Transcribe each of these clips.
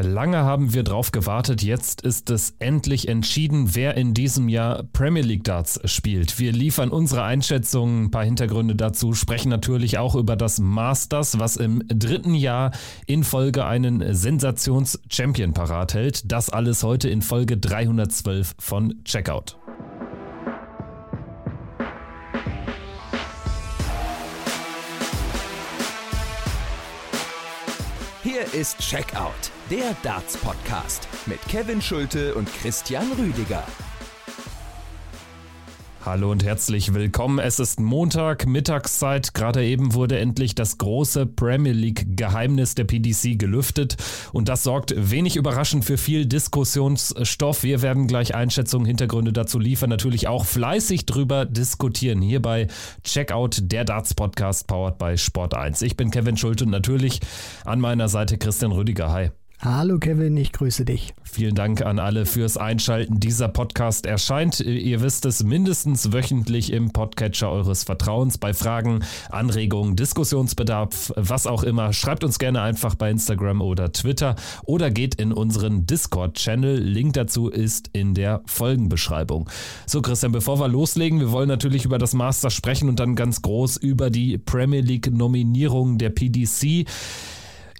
Lange haben wir drauf gewartet, jetzt ist es endlich entschieden, wer in diesem Jahr Premier League Darts spielt. Wir liefern unsere Einschätzungen, ein paar Hintergründe dazu, sprechen natürlich auch über das Masters, was im dritten Jahr in Folge einen Sensations-Champion parat hält. Das alles heute in Folge 312 von Checkout. Hier ist Checkout der Darts Podcast mit Kevin Schulte und Christian Rüdiger. Hallo und herzlich willkommen. Es ist Montag, Mittagszeit. Gerade eben wurde endlich das große Premier League Geheimnis der PDC gelüftet und das sorgt wenig überraschend für viel Diskussionsstoff. Wir werden gleich Einschätzungen, Hintergründe dazu liefern, natürlich auch fleißig drüber diskutieren. Hier bei Checkout, der Darts Podcast powered by Sport 1. Ich bin Kevin Schulte und natürlich an meiner Seite Christian Rüdiger. Hi. Hallo Kevin, ich grüße dich. Vielen Dank an alle fürs Einschalten. Dieser Podcast erscheint, ihr wisst es, mindestens wöchentlich im Podcatcher eures Vertrauens. Bei Fragen, Anregungen, Diskussionsbedarf, was auch immer, schreibt uns gerne einfach bei Instagram oder Twitter oder geht in unseren Discord-Channel. Link dazu ist in der Folgenbeschreibung. So, Christian, bevor wir loslegen, wir wollen natürlich über das Master sprechen und dann ganz groß über die Premier League-Nominierung der PDC.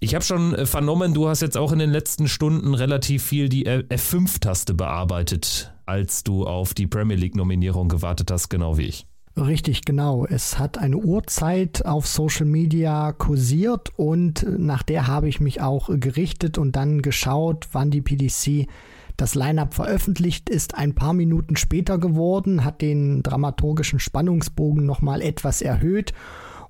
Ich habe schon äh, vernommen, du hast jetzt auch in den letzten Stunden relativ viel die F5-Taste bearbeitet, als du auf die Premier League-Nominierung gewartet hast, genau wie ich. Richtig, genau. Es hat eine Uhrzeit auf Social Media kursiert und nach der habe ich mich auch gerichtet und dann geschaut, wann die PDC das Lineup veröffentlicht ist. Ein paar Minuten später geworden, hat den dramaturgischen Spannungsbogen nochmal etwas erhöht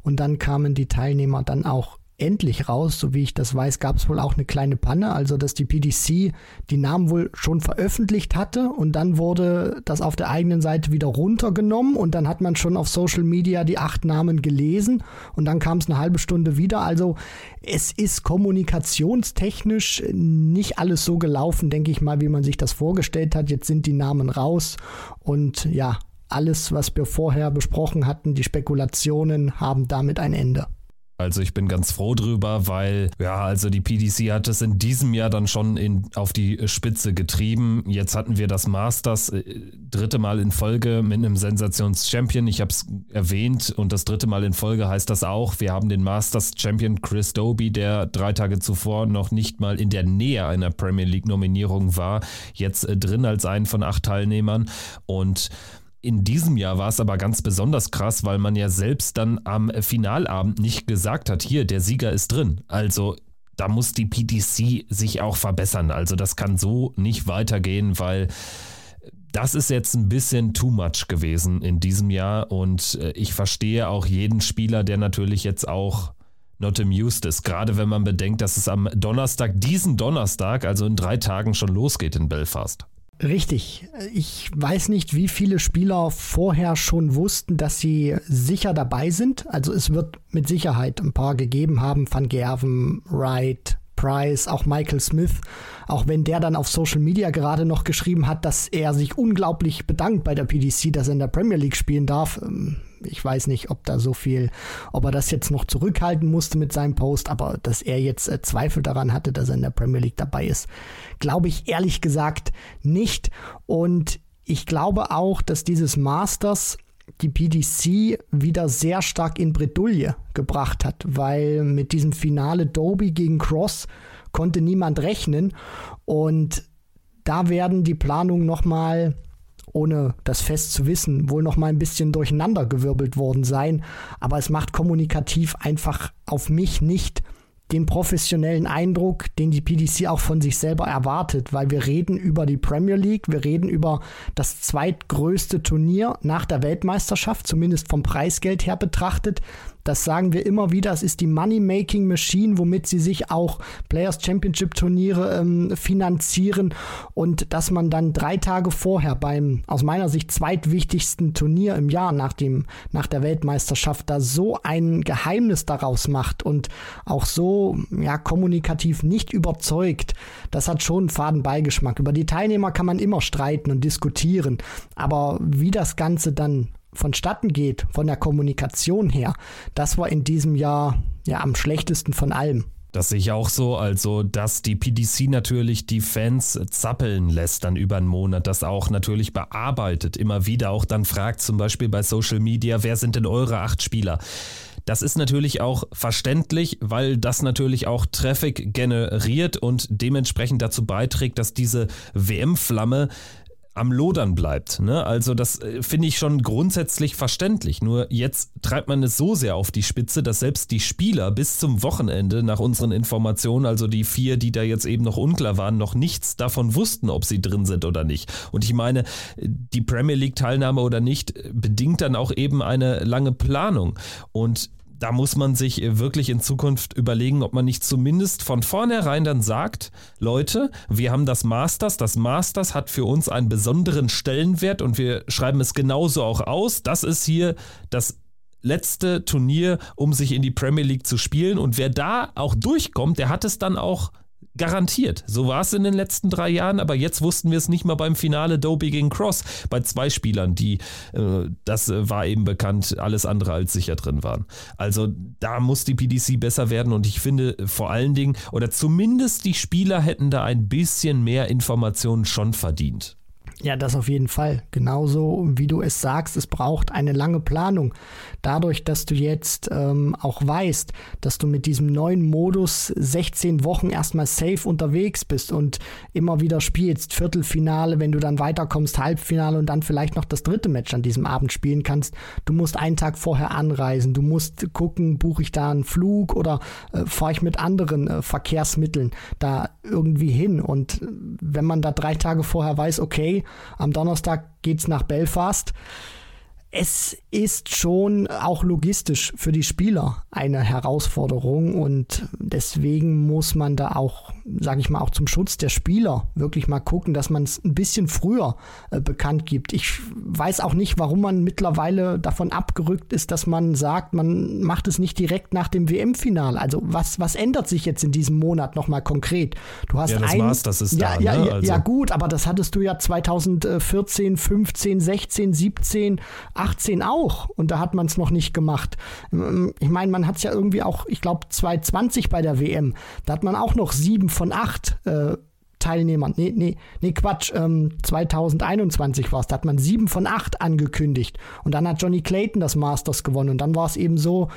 und dann kamen die Teilnehmer dann auch endlich raus. So wie ich das weiß, gab es wohl auch eine kleine Panne, also dass die PDC die Namen wohl schon veröffentlicht hatte und dann wurde das auf der eigenen Seite wieder runtergenommen und dann hat man schon auf Social Media die acht Namen gelesen und dann kam es eine halbe Stunde wieder. Also es ist kommunikationstechnisch nicht alles so gelaufen, denke ich mal, wie man sich das vorgestellt hat. Jetzt sind die Namen raus und ja, alles, was wir vorher besprochen hatten, die Spekulationen haben damit ein Ende. Also ich bin ganz froh drüber, weil ja, also die PDC hat es in diesem Jahr dann schon in, auf die Spitze getrieben. Jetzt hatten wir das Masters äh, dritte Mal in Folge mit einem Sensations-Champion. Ich habe es erwähnt und das dritte Mal in Folge heißt das auch. Wir haben den Masters-Champion Chris Doby, der drei Tage zuvor noch nicht mal in der Nähe einer Premier League-Nominierung war, jetzt äh, drin als einen von acht Teilnehmern und in diesem Jahr war es aber ganz besonders krass, weil man ja selbst dann am Finalabend nicht gesagt hat, hier, der Sieger ist drin. Also da muss die PDC sich auch verbessern. Also das kann so nicht weitergehen, weil das ist jetzt ein bisschen too much gewesen in diesem Jahr und äh, ich verstehe auch jeden Spieler, der natürlich jetzt auch not amused ist, gerade wenn man bedenkt, dass es am Donnerstag, diesen Donnerstag, also in drei Tagen schon losgeht in Belfast. Richtig. Ich weiß nicht, wie viele Spieler vorher schon wussten, dass sie sicher dabei sind. Also es wird mit Sicherheit ein paar gegeben haben. Van Gerven, Wright, Price, auch Michael Smith. Auch wenn der dann auf Social Media gerade noch geschrieben hat, dass er sich unglaublich bedankt bei der PDC, dass er in der Premier League spielen darf. Ich weiß nicht, ob da so viel, ob er das jetzt noch zurückhalten musste mit seinem Post, aber dass er jetzt äh, Zweifel daran hatte, dass er in der Premier League dabei ist, glaube ich ehrlich gesagt nicht. Und ich glaube auch, dass dieses Masters die PDC wieder sehr stark in Bredouille gebracht hat, weil mit diesem Finale Doby gegen Cross konnte niemand rechnen und da werden die Planungen nochmal ohne das fest zu wissen, wohl noch mal ein bisschen durcheinandergewirbelt worden sein. Aber es macht kommunikativ einfach auf mich nicht den professionellen Eindruck, den die PDC auch von sich selber erwartet, weil wir reden über die Premier League, wir reden über das zweitgrößte Turnier nach der Weltmeisterschaft, zumindest vom Preisgeld her betrachtet. Das sagen wir immer wieder. Es ist die Money-Making Machine, womit sie sich auch Players Championship Turniere ähm, finanzieren. Und dass man dann drei Tage vorher beim aus meiner Sicht zweitwichtigsten Turnier im Jahr nach, dem, nach der Weltmeisterschaft da so ein Geheimnis daraus macht und auch so ja, kommunikativ nicht überzeugt, das hat schon einen faden Beigeschmack. Über die Teilnehmer kann man immer streiten und diskutieren. Aber wie das Ganze dann vonstatten geht, von der Kommunikation her, das war in diesem Jahr ja am schlechtesten von allem. Das sehe ich auch so, also dass die PDC natürlich die Fans zappeln lässt dann über einen Monat, das auch natürlich bearbeitet, immer wieder auch dann fragt, zum Beispiel bei Social Media, wer sind denn eure acht Spieler? Das ist natürlich auch verständlich, weil das natürlich auch Traffic generiert und dementsprechend dazu beiträgt, dass diese WM-Flamme am Lodern bleibt. Ne? Also das äh, finde ich schon grundsätzlich verständlich. Nur jetzt treibt man es so sehr auf die Spitze, dass selbst die Spieler bis zum Wochenende nach unseren Informationen, also die vier, die da jetzt eben noch unklar waren, noch nichts davon wussten, ob sie drin sind oder nicht. Und ich meine, die Premier League Teilnahme oder nicht bedingt dann auch eben eine lange Planung. Und da muss man sich äh, wirklich in Zukunft überlegen, ob man nicht zumindest von vornherein dann sagt, Leute, wir haben das Masters, das Masters hat für uns einen besonderen Stellenwert und wir schreiben es genauso auch aus. Das ist hier das letzte Turnier, um sich in die Premier League zu spielen und wer da auch durchkommt, der hat es dann auch Garantiert. So war es in den letzten drei Jahren, aber jetzt wussten wir es nicht mal beim Finale Doby gegen Cross bei zwei Spielern, die, äh, das äh, war eben bekannt, alles andere als sicher drin waren. Also da muss die PDC besser werden und ich finde vor allen Dingen, oder zumindest die Spieler hätten da ein bisschen mehr Informationen schon verdient. Ja, das auf jeden Fall. Genauso wie du es sagst, es braucht eine lange Planung. Dadurch, dass du jetzt ähm, auch weißt, dass du mit diesem neuen Modus 16 Wochen erstmal safe unterwegs bist und immer wieder spielst, Viertelfinale, wenn du dann weiterkommst, Halbfinale und dann vielleicht noch das dritte Match an diesem Abend spielen kannst. Du musst einen Tag vorher anreisen. Du musst gucken, buche ich da einen Flug oder äh, fahre ich mit anderen äh, Verkehrsmitteln da irgendwie hin. Und wenn man da drei Tage vorher weiß, okay, am Donnerstag geht's nach Belfast es ist schon auch logistisch für die Spieler eine Herausforderung und deswegen muss man da auch, sage ich mal, auch zum Schutz der Spieler wirklich mal gucken, dass man es ein bisschen früher äh, bekannt gibt. Ich weiß auch nicht, warum man mittlerweile davon abgerückt ist, dass man sagt, man macht es nicht direkt nach dem WM-Finale. Also was, was ändert sich jetzt in diesem Monat nochmal konkret? Du hast ja, das ein, war's, das ist ja, da. Ja, ne? ja, also. ja gut, aber das hattest du ja 2014, 15, 16, 17 18 auch und da hat man es noch nicht gemacht. Ähm, ich meine, man hat es ja irgendwie auch, ich glaube, 2020 bei der WM, da hat man auch noch sieben von acht äh, Teilnehmern. Nee, nee, nee, Quatsch, ähm, 2021 war es, da hat man sieben von acht angekündigt und dann hat Johnny Clayton das Masters gewonnen und dann war es eben so,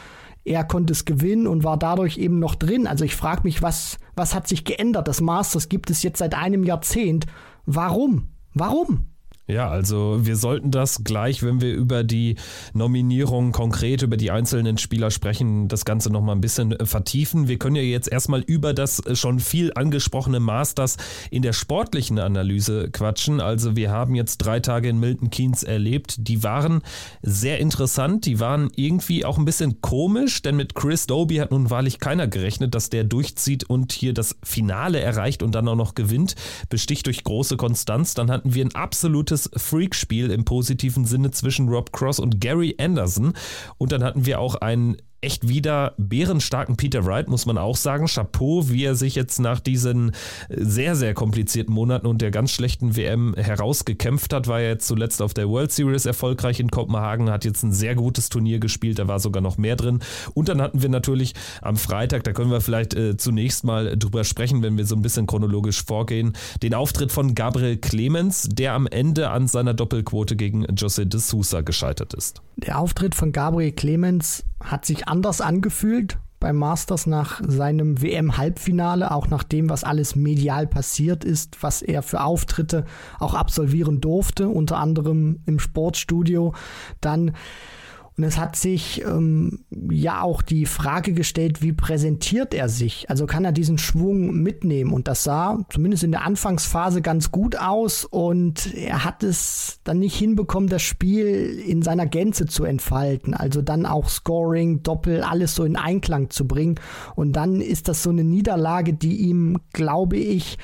er konnte es gewinnen und war dadurch eben noch drin. Also ich frage mich, was, was hat sich geändert? Das Masters gibt es jetzt seit einem Jahrzehnt. Warum? Warum? Ja, also wir sollten das gleich, wenn wir über die Nominierung konkret, über die einzelnen Spieler sprechen, das Ganze nochmal ein bisschen äh, vertiefen. Wir können ja jetzt erstmal über das äh, schon viel angesprochene Masters in der sportlichen Analyse quatschen. Also wir haben jetzt drei Tage in Milton Keynes erlebt. Die waren sehr interessant, die waren irgendwie auch ein bisschen komisch, denn mit Chris Doby hat nun wahrlich keiner gerechnet, dass der durchzieht und hier das Finale erreicht und dann auch noch gewinnt. Besticht durch große Konstanz. Dann hatten wir ein absolutes tolles Freakspiel im positiven Sinne zwischen Rob Cross und Gary Anderson. Und dann hatten wir auch einen echt wieder bärenstarken Peter Wright, muss man auch sagen. Chapeau, wie er sich jetzt nach diesen sehr, sehr komplizierten Monaten und der ganz schlechten WM herausgekämpft hat. War er jetzt zuletzt auf der World Series erfolgreich in Kopenhagen, hat jetzt ein sehr gutes Turnier gespielt, da war sogar noch mehr drin. Und dann hatten wir natürlich am Freitag, da können wir vielleicht äh, zunächst mal drüber sprechen, wenn wir so ein bisschen chronologisch vorgehen, den Auftritt von Gabriel Clemens, der am Ende an seiner Doppelquote gegen José de Sousa gescheitert ist. Der Auftritt von Gabriel Clemens hat sich anders angefühlt beim Masters nach seinem WM-Halbfinale, auch nach dem, was alles medial passiert ist, was er für Auftritte auch absolvieren durfte, unter anderem im Sportstudio. Dann und es hat sich ähm, ja auch die Frage gestellt, wie präsentiert er sich? Also kann er diesen Schwung mitnehmen? Und das sah zumindest in der Anfangsphase ganz gut aus. Und er hat es dann nicht hinbekommen, das Spiel in seiner Gänze zu entfalten. Also dann auch Scoring, Doppel, alles so in Einklang zu bringen. Und dann ist das so eine Niederlage, die ihm, glaube ich,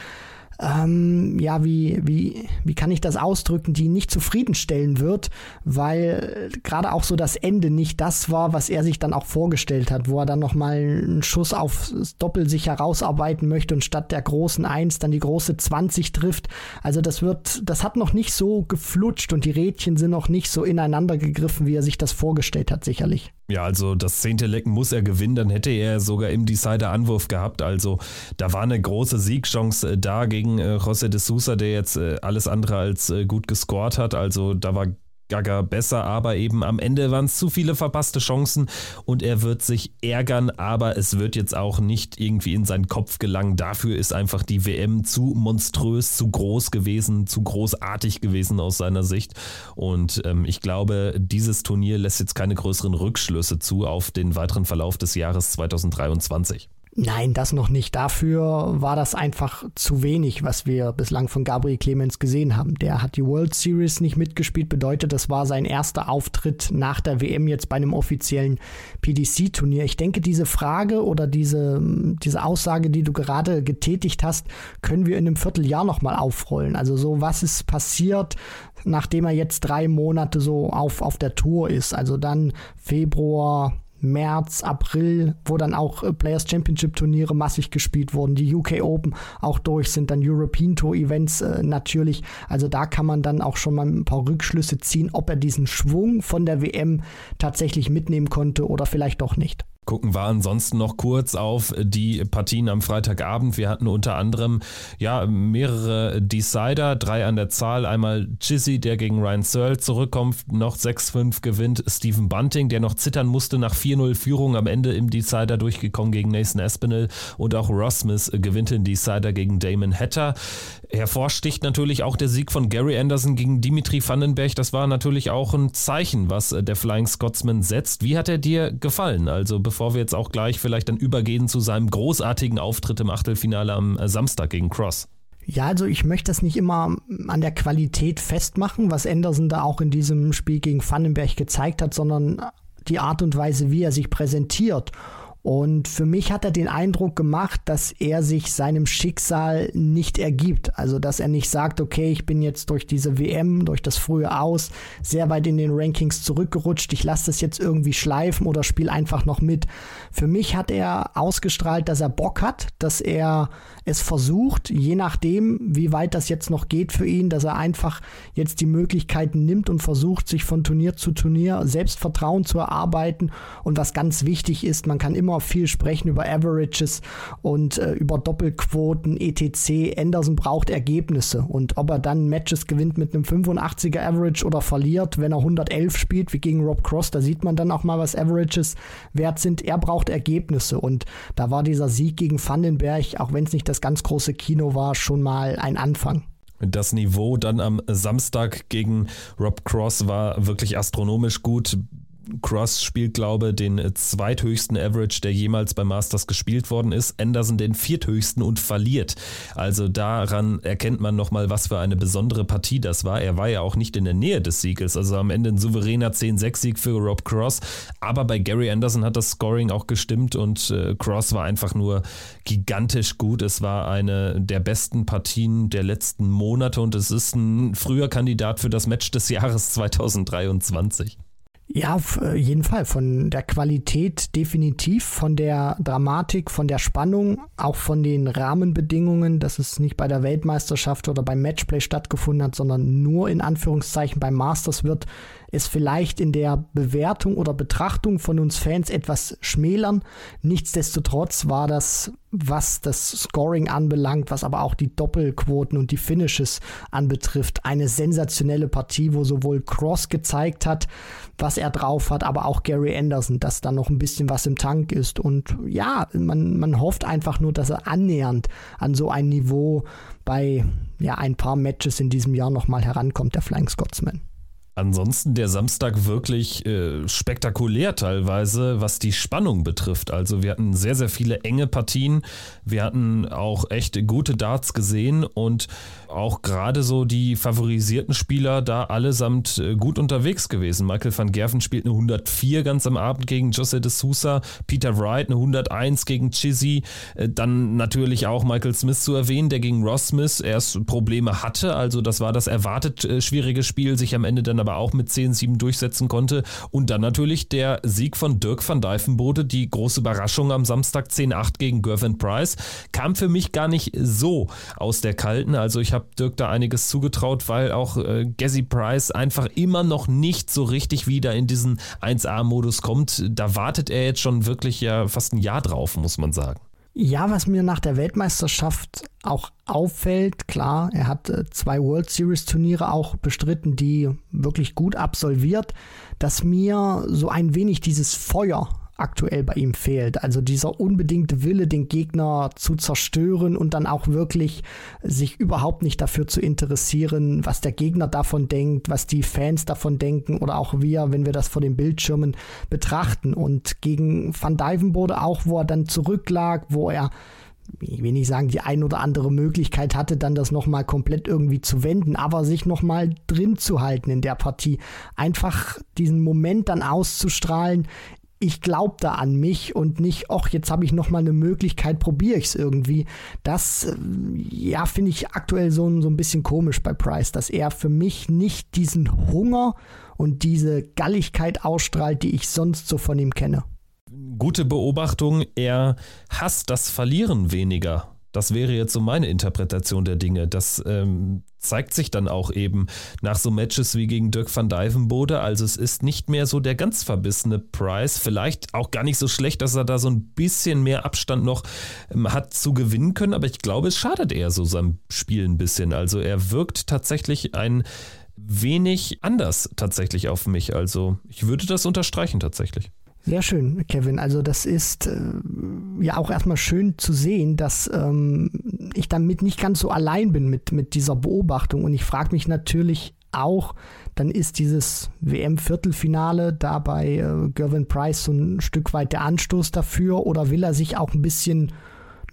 ähm, ja, wie, wie, wie kann ich das ausdrücken, die nicht zufriedenstellen wird, weil gerade auch so das Ende nicht das war, was er sich dann auch vorgestellt hat, wo er dann nochmal einen Schuss aufs Doppel sich herausarbeiten möchte und statt der großen Eins dann die große 20 trifft. Also das wird, das hat noch nicht so geflutscht und die Rädchen sind noch nicht so ineinander gegriffen, wie er sich das vorgestellt hat, sicherlich. Ja, also das zehnte Lecken muss er gewinnen, dann hätte er sogar im Decider Anwurf gehabt. Also da war eine große Siegchance äh, da gegen äh, José de Sousa, der jetzt äh, alles andere als gut gescored hat. Also da war Gaga besser, aber eben am Ende waren es zu viele verpasste Chancen und er wird sich ärgern, aber es wird jetzt auch nicht irgendwie in seinen Kopf gelangen. Dafür ist einfach die WM zu monströs, zu groß gewesen, zu großartig gewesen aus seiner Sicht. Und ähm, ich glaube, dieses Turnier lässt jetzt keine größeren Rückschlüsse zu auf den weiteren Verlauf des Jahres 2023. Nein, das noch nicht. Dafür war das einfach zu wenig, was wir bislang von Gabriel Clemens gesehen haben. Der hat die World Series nicht mitgespielt, bedeutet, das war sein erster Auftritt nach der WM jetzt bei einem offiziellen PDC-Turnier. Ich denke, diese Frage oder diese, diese Aussage, die du gerade getätigt hast, können wir in einem Vierteljahr nochmal aufrollen. Also so, was ist passiert, nachdem er jetzt drei Monate so auf, auf der Tour ist? Also dann Februar, März, April, wo dann auch äh, Players Championship Turniere massig gespielt wurden, die UK Open auch durch sind, dann European Tour Events äh, natürlich. Also da kann man dann auch schon mal ein paar Rückschlüsse ziehen, ob er diesen Schwung von der WM tatsächlich mitnehmen konnte oder vielleicht doch nicht. Gucken wir ansonsten noch kurz auf die Partien am Freitagabend. Wir hatten unter anderem ja mehrere Decider, drei an der Zahl. Einmal Chizzy, der gegen Ryan Searle zurückkommt, noch 6-5 gewinnt. Stephen Bunting, der noch zittern musste nach 4-0 Führung am Ende im Decider durchgekommen gegen Nathan Espinel. Und auch Ross Smith gewinnt den Decider gegen Damon Hatter. Hervorsticht natürlich auch der Sieg von Gary Anderson gegen Dimitri Vandenberg. Das war natürlich auch ein Zeichen, was der Flying Scotsman setzt. Wie hat er dir gefallen? Also bevor wir jetzt auch gleich vielleicht dann übergehen zu seinem großartigen Auftritt im Achtelfinale am äh, Samstag gegen Cross. Ja, also ich möchte das nicht immer an der Qualität festmachen, was Anderson da auch in diesem Spiel gegen Vandenberg gezeigt hat, sondern die Art und Weise, wie er sich präsentiert. Und für mich hat er den Eindruck gemacht, dass er sich seinem Schicksal nicht ergibt. Also, dass er nicht sagt, okay, ich bin jetzt durch diese WM, durch das frühe Aus sehr weit in den Rankings zurückgerutscht. Ich lasse das jetzt irgendwie schleifen oder spiele einfach noch mit. Für mich hat er ausgestrahlt, dass er Bock hat, dass er es versucht, je nachdem, wie weit das jetzt noch geht für ihn, dass er einfach jetzt die Möglichkeiten nimmt und versucht, sich von Turnier zu Turnier Selbstvertrauen zu erarbeiten. Und was ganz wichtig ist, man kann immer viel sprechen über Averages und äh, über Doppelquoten, etc. Anderson braucht Ergebnisse. Und ob er dann Matches gewinnt mit einem 85er Average oder verliert, wenn er 111 spielt, wie gegen Rob Cross, da sieht man dann auch mal, was Averages wert sind. Er braucht Ergebnisse. Und da war dieser Sieg gegen Vandenberg, auch wenn es nicht das das ganz große Kino war schon mal ein Anfang. Das Niveau dann am Samstag gegen Rob Cross war wirklich astronomisch gut. Cross spielt, glaube ich, den zweithöchsten Average, der jemals bei Masters gespielt worden ist. Anderson den vierthöchsten und verliert. Also daran erkennt man nochmal, was für eine besondere Partie das war. Er war ja auch nicht in der Nähe des Sieges. Also am Ende ein souveräner 10-6-Sieg für Rob Cross. Aber bei Gary Anderson hat das Scoring auch gestimmt und äh, Cross war einfach nur gigantisch gut. Es war eine der besten Partien der letzten Monate und es ist ein früher Kandidat für das Match des Jahres 2023. Ja, auf äh, jeden Fall. Von der Qualität definitiv, von der Dramatik, von der Spannung, auch von den Rahmenbedingungen, dass es nicht bei der Weltmeisterschaft oder beim Matchplay stattgefunden hat, sondern nur in Anführungszeichen beim Masters wird, es vielleicht in der Bewertung oder Betrachtung von uns Fans etwas schmälern. Nichtsdestotrotz war das, was das Scoring anbelangt, was aber auch die Doppelquoten und die Finishes anbetrifft, eine sensationelle Partie, wo sowohl Cross gezeigt hat, was er drauf hat, aber auch Gary Anderson, dass da noch ein bisschen was im Tank ist. Und ja, man, man hofft einfach nur, dass er annähernd an so ein Niveau bei ja, ein paar Matches in diesem Jahr nochmal herankommt, der Flying Scotsman. Ansonsten der Samstag wirklich äh, spektakulär teilweise, was die Spannung betrifft. Also wir hatten sehr, sehr viele enge Partien. Wir hatten auch echt gute Darts gesehen und auch gerade so die favorisierten Spieler da allesamt äh, gut unterwegs gewesen. Michael van Gerven spielt eine 104 ganz am Abend gegen Jose de Sousa, Peter Wright eine 101 gegen Chizzy. Äh, dann natürlich auch Michael Smith zu erwähnen, der gegen Ross Smith erst Probleme hatte. Also das war das erwartet äh, schwierige Spiel, sich am Ende dann aber aber auch mit 10-7 durchsetzen konnte. Und dann natürlich der Sieg von Dirk van Dijvenbode, die große Überraschung am Samstag 10-8 gegen Gervin Price, kam für mich gar nicht so aus der Kalten. Also ich habe Dirk da einiges zugetraut, weil auch äh, Gazzy Price einfach immer noch nicht so richtig wieder in diesen 1A-Modus kommt. Da wartet er jetzt schon wirklich ja fast ein Jahr drauf, muss man sagen. Ja, was mir nach der Weltmeisterschaft auch auffällt, klar, er hat äh, zwei World Series Turniere auch bestritten, die wirklich gut absolviert, dass mir so ein wenig dieses Feuer aktuell bei ihm fehlt. Also dieser unbedingte Wille, den Gegner zu zerstören und dann auch wirklich sich überhaupt nicht dafür zu interessieren, was der Gegner davon denkt, was die Fans davon denken oder auch wir, wenn wir das vor den Bildschirmen betrachten. Und gegen Van Dijvenbode auch, wo er dann zurücklag, wo er ich will nicht sagen, die ein oder andere Möglichkeit hatte, dann das nochmal komplett irgendwie zu wenden, aber sich nochmal drin zu halten in der Partie. Einfach diesen Moment dann auszustrahlen, ich glaube da an mich und nicht, ach, jetzt habe ich noch mal eine Möglichkeit, probiere ich es irgendwie. Das, äh, ja, finde ich aktuell so, so ein bisschen komisch bei Price, dass er für mich nicht diesen Hunger und diese Galligkeit ausstrahlt, die ich sonst so von ihm kenne. Gute Beobachtung, er hasst das Verlieren weniger. Das wäre jetzt so meine Interpretation der Dinge. Das ähm, zeigt sich dann auch eben nach so Matches wie gegen Dirk van Dijvenbode. Also es ist nicht mehr so der ganz verbissene Price. Vielleicht auch gar nicht so schlecht, dass er da so ein bisschen mehr Abstand noch ähm, hat zu gewinnen können. Aber ich glaube, es schadet eher so seinem Spiel ein bisschen. Also er wirkt tatsächlich ein wenig anders tatsächlich auf mich. Also ich würde das unterstreichen tatsächlich. Sehr schön, Kevin. Also das ist äh, ja auch erstmal schön zu sehen, dass ähm, ich damit nicht ganz so allein bin mit, mit dieser Beobachtung. Und ich frage mich natürlich auch, dann ist dieses WM-Viertelfinale da bei äh, Gervin Price so ein Stück weit der Anstoß dafür oder will er sich auch ein bisschen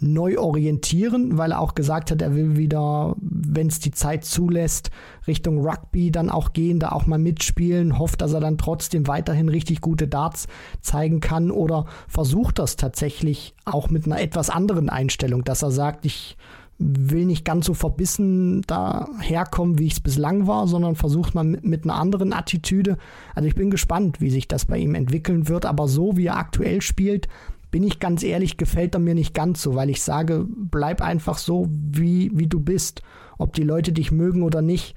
neu orientieren, weil er auch gesagt hat, er will wieder, wenn es die Zeit zulässt, Richtung Rugby dann auch gehen, da auch mal mitspielen, hofft, dass er dann trotzdem weiterhin richtig gute Darts zeigen kann oder versucht das tatsächlich auch mit einer etwas anderen Einstellung, dass er sagt, ich will nicht ganz so verbissen daherkommen, wie ich es bislang war, sondern versucht mal mit, mit, einer anderen Attitüde. Also ich bin gespannt, wie sich das bei ihm entwickeln wird, aber so wie er aktuell spielt, bin ich ganz ehrlich, gefällt er mir nicht ganz so, weil ich sage, bleib einfach so, wie, wie du bist. Ob die Leute dich mögen oder nicht,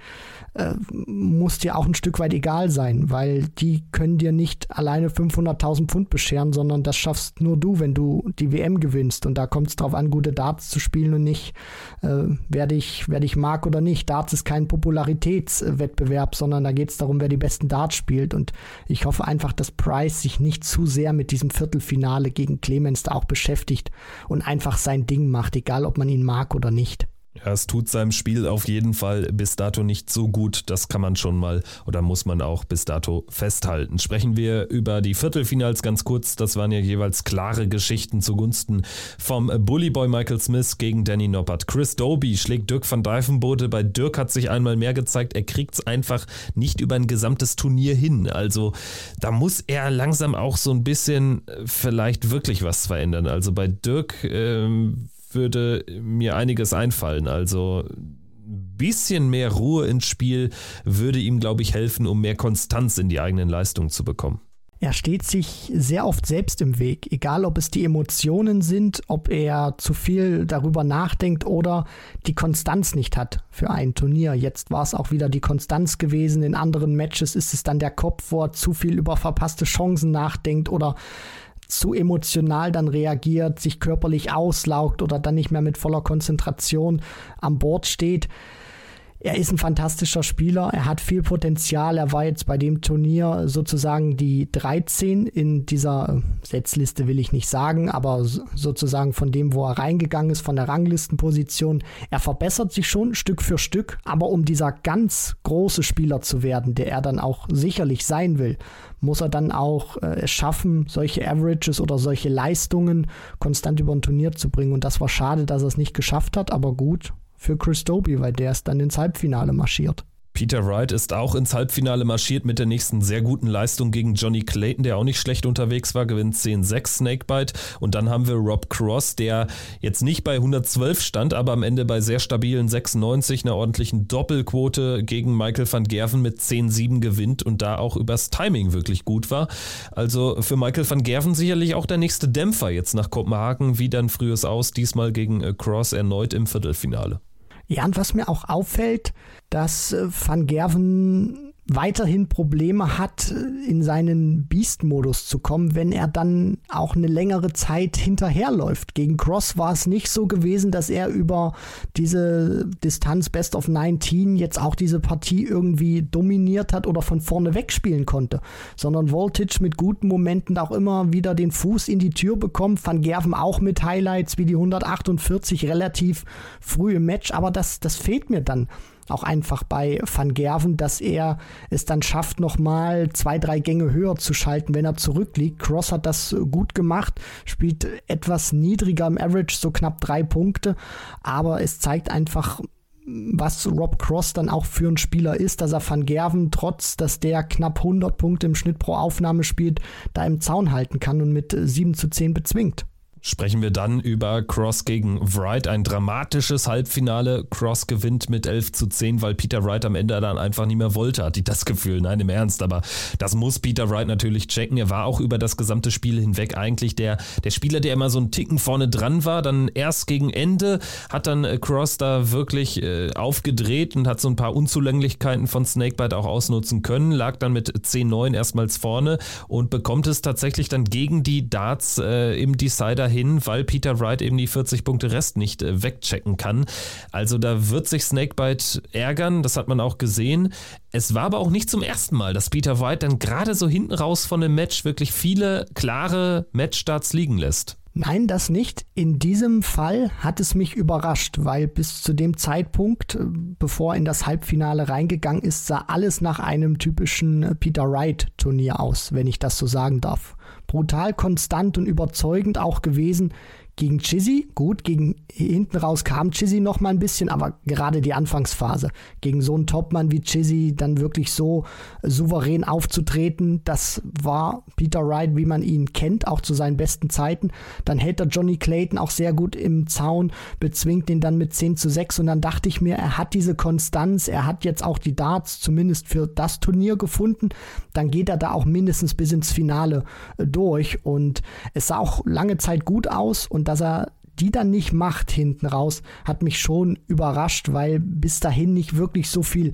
äh, muss dir auch ein Stück weit egal sein, weil die können dir nicht alleine 500.000 Pfund bescheren, sondern das schaffst nur du, wenn du die WM gewinnst. Und da kommt es darauf an, gute Darts zu spielen und nicht, äh, wer, dich, wer dich mag oder nicht. Darts ist kein Popularitätswettbewerb, sondern da geht es darum, wer die besten Darts spielt. Und ich hoffe einfach, dass Price sich nicht zu sehr mit diesem Viertelfinale gegen Clemens da auch beschäftigt und einfach sein Ding macht, egal ob man ihn mag oder nicht. Ja, es tut seinem Spiel auf jeden Fall bis dato nicht so gut. Das kann man schon mal oder muss man auch bis dato festhalten. Sprechen wir über die Viertelfinals ganz kurz. Das waren ja jeweils klare Geschichten zugunsten vom Bullyboy Michael Smith gegen Danny Noppert. Chris Doby schlägt Dirk van Dijvenbode. Bei Dirk hat sich einmal mehr gezeigt, er kriegt es einfach nicht über ein gesamtes Turnier hin. Also da muss er langsam auch so ein bisschen äh, vielleicht wirklich was verändern. Also bei Dirk ähm, würde mir einiges einfallen. Also ein bisschen mehr Ruhe ins Spiel würde ihm, glaube ich, helfen, um mehr Konstanz in die eigenen Leistungen zu bekommen. Er steht sich sehr oft selbst im Weg, egal ob es die Emotionen sind, ob er zu viel darüber nachdenkt oder die Konstanz nicht hat für ein Turnier. Jetzt war es auch wieder die Konstanz gewesen. In anderen Matches ist es dann der Kopf, wo er zu viel über verpasste Chancen nachdenkt oder zu emotional dann reagiert, sich körperlich auslaugt oder dann nicht mehr mit voller Konzentration am Bord steht er ist ein fantastischer Spieler, er hat viel Potenzial, er war jetzt bei dem Turnier sozusagen die 13 in dieser Setzliste will ich nicht sagen, aber sozusagen von dem, wo er reingegangen ist, von der Ranglistenposition. Er verbessert sich schon Stück für Stück, aber um dieser ganz große Spieler zu werden, der er dann auch sicherlich sein will, muss er dann auch äh, es schaffen, solche Averages oder solche Leistungen konstant über ein Turnier zu bringen. Und das war schade, dass er es nicht geschafft hat, aber gut, für Chris Doby, weil der ist dann ins Halbfinale marschiert. Peter Wright ist auch ins Halbfinale marschiert mit der nächsten sehr guten Leistung gegen Johnny Clayton, der auch nicht schlecht unterwegs war, gewinnt 10-6 Snakebite. Und dann haben wir Rob Cross, der jetzt nicht bei 112 stand, aber am Ende bei sehr stabilen 96, einer ordentlichen Doppelquote gegen Michael van Gerven mit 10-7 gewinnt und da auch übers Timing wirklich gut war. Also für Michael van Gerven sicherlich auch der nächste Dämpfer jetzt nach Kopenhagen. Wie dann frühes aus, diesmal gegen äh, Cross erneut im Viertelfinale. Ja, und was mir auch auffällt, dass äh, Van Gerven weiterhin Probleme hat, in seinen Beast-Modus zu kommen, wenn er dann auch eine längere Zeit hinterherläuft. Gegen Cross war es nicht so gewesen, dass er über diese Distanz Best of 19 jetzt auch diese Partie irgendwie dominiert hat oder von vorne wegspielen konnte, sondern Voltage mit guten Momenten auch immer wieder den Fuß in die Tür bekommt. Van Gerven auch mit Highlights wie die 148 relativ früh im Match, aber das, das fehlt mir dann auch einfach bei Van Gerven, dass er es dann schafft, nochmal zwei, drei Gänge höher zu schalten, wenn er zurückliegt. Cross hat das gut gemacht, spielt etwas niedriger im Average, so knapp drei Punkte, aber es zeigt einfach, was Rob Cross dann auch für ein Spieler ist, dass er Van Gerven, trotz dass der knapp 100 Punkte im Schnitt pro Aufnahme spielt, da im Zaun halten kann und mit 7 zu 10 bezwingt sprechen wir dann über Cross gegen Wright. Ein dramatisches Halbfinale. Cross gewinnt mit 11 zu 10, weil Peter Wright am Ende dann einfach nicht mehr wollte, hatte ich das Gefühl. Nein, im Ernst. Aber das muss Peter Wright natürlich checken. Er war auch über das gesamte Spiel hinweg eigentlich der, der Spieler, der immer so einen Ticken vorne dran war. Dann erst gegen Ende hat dann äh, Cross da wirklich äh, aufgedreht und hat so ein paar Unzulänglichkeiten von Snakebite auch ausnutzen können. Lag dann mit 10-9 erstmals vorne und bekommt es tatsächlich dann gegen die Darts äh, im Decider hin, weil Peter Wright eben die 40 Punkte Rest nicht äh, wegchecken kann. Also da wird sich Snakebite ärgern, das hat man auch gesehen. Es war aber auch nicht zum ersten Mal, dass Peter Wright dann gerade so hinten raus von dem Match wirklich viele klare Matchstarts liegen lässt. Nein, das nicht. In diesem Fall hat es mich überrascht, weil bis zu dem Zeitpunkt, äh, bevor er in das Halbfinale reingegangen ist, sah alles nach einem typischen äh, Peter Wright Turnier aus, wenn ich das so sagen darf brutal konstant und überzeugend auch gewesen gegen Chizzy. Gut, gegen hinten raus kam Chizzy noch mal ein bisschen, aber gerade die Anfangsphase gegen so einen Topmann wie Chizzy dann wirklich so souverän aufzutreten, das war Peter Wright, wie man ihn kennt, auch zu seinen besten Zeiten. Dann hält er Johnny Clayton auch sehr gut im Zaun, bezwingt ihn dann mit 10 zu 6 und dann dachte ich mir, er hat diese Konstanz, er hat jetzt auch die Darts zumindest für das Turnier gefunden, dann geht er da auch mindestens bis ins Finale äh, durch und es sah auch lange Zeit gut aus und dass er die dann nicht macht hinten raus, hat mich schon überrascht, weil bis dahin nicht wirklich so viel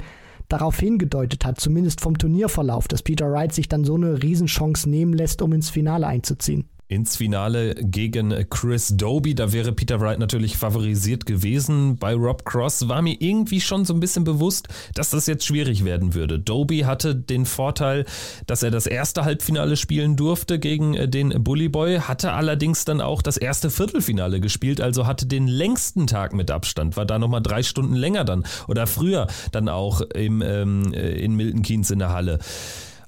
darauf hingedeutet hat, zumindest vom Turnierverlauf, dass Peter Wright sich dann so eine Riesenchance nehmen lässt, um ins Finale einzuziehen ins Finale gegen Chris Doby. Da wäre Peter Wright natürlich favorisiert gewesen. Bei Rob Cross war mir irgendwie schon so ein bisschen bewusst, dass das jetzt schwierig werden würde. Doby hatte den Vorteil, dass er das erste Halbfinale spielen durfte gegen äh, den Bully Boy, hatte allerdings dann auch das erste Viertelfinale gespielt, also hatte den längsten Tag mit Abstand, war da nochmal drei Stunden länger dann oder früher dann auch im, ähm, äh, in Milton Keynes in der Halle.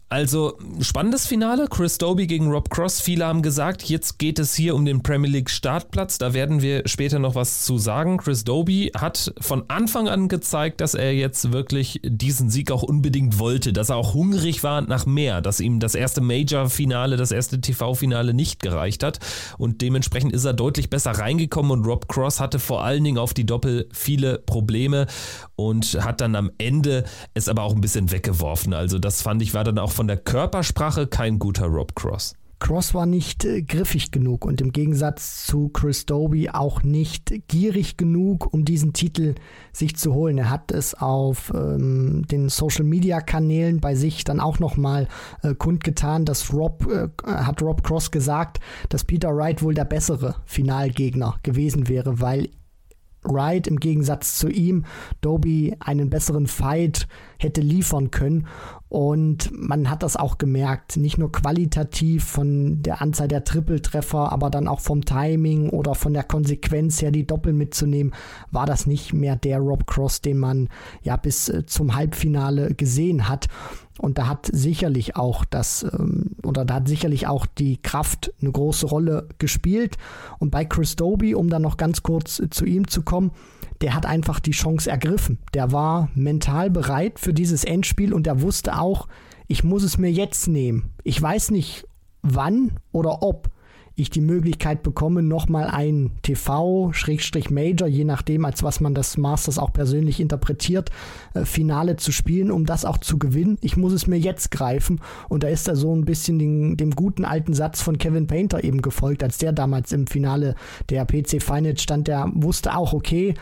Also spannendes Finale. Chris Doby gegen Rob Cross. Viele haben gesagt, jetzt geht es hier um den Premier League Startplatz. Da werden wir später noch was zu sagen. Chris Doby hat von Anfang an gezeigt, dass er jetzt wirklich diesen Sieg auch unbedingt wollte, dass er auch hungrig war nach mehr, dass ihm das erste Major-Finale, das erste TV-Finale nicht gereicht hat. Und dementsprechend ist er deutlich besser reingekommen und Rob Cross hatte vor allen Dingen auf die Doppel viele Probleme und hat dann am Ende es aber auch ein bisschen weggeworfen. Also das fand ich war dann auch von der Körpersprache kein guter Rob Cross. Cross war nicht äh, griffig genug und im Gegensatz zu Chris Doby auch nicht gierig genug, um diesen Titel sich zu holen. Er hat es auf ähm, den Social Media Kanälen bei sich dann auch nochmal äh, kundgetan, dass Rob, äh, hat Rob Cross gesagt, dass Peter Wright wohl der bessere Finalgegner gewesen wäre, weil Wright im Gegensatz zu ihm Doby einen besseren Fight hätte liefern können. Und man hat das auch gemerkt, nicht nur qualitativ von der Anzahl der Trippeltreffer, aber dann auch vom Timing oder von der Konsequenz her, die Doppel mitzunehmen, war das nicht mehr der Rob Cross, den man ja bis äh, zum Halbfinale gesehen hat. Und da hat sicherlich auch das, ähm, oder da hat sicherlich auch die Kraft eine große Rolle gespielt. Und bei Chris Doby, um dann noch ganz kurz zu ihm zu kommen, der hat einfach die Chance ergriffen. Der war mental bereit für dieses Endspiel und er wusste auch, ich muss es mir jetzt nehmen. Ich weiß nicht wann oder ob, ich die Möglichkeit bekomme, nochmal ein TV-Major, je nachdem, als was man das Masters auch persönlich interpretiert, äh, Finale zu spielen, um das auch zu gewinnen. Ich muss es mir jetzt greifen. Und da ist er so ein bisschen den, dem guten alten Satz von Kevin Painter eben gefolgt, als der damals im Finale der PC Finals stand, der wusste auch, okay,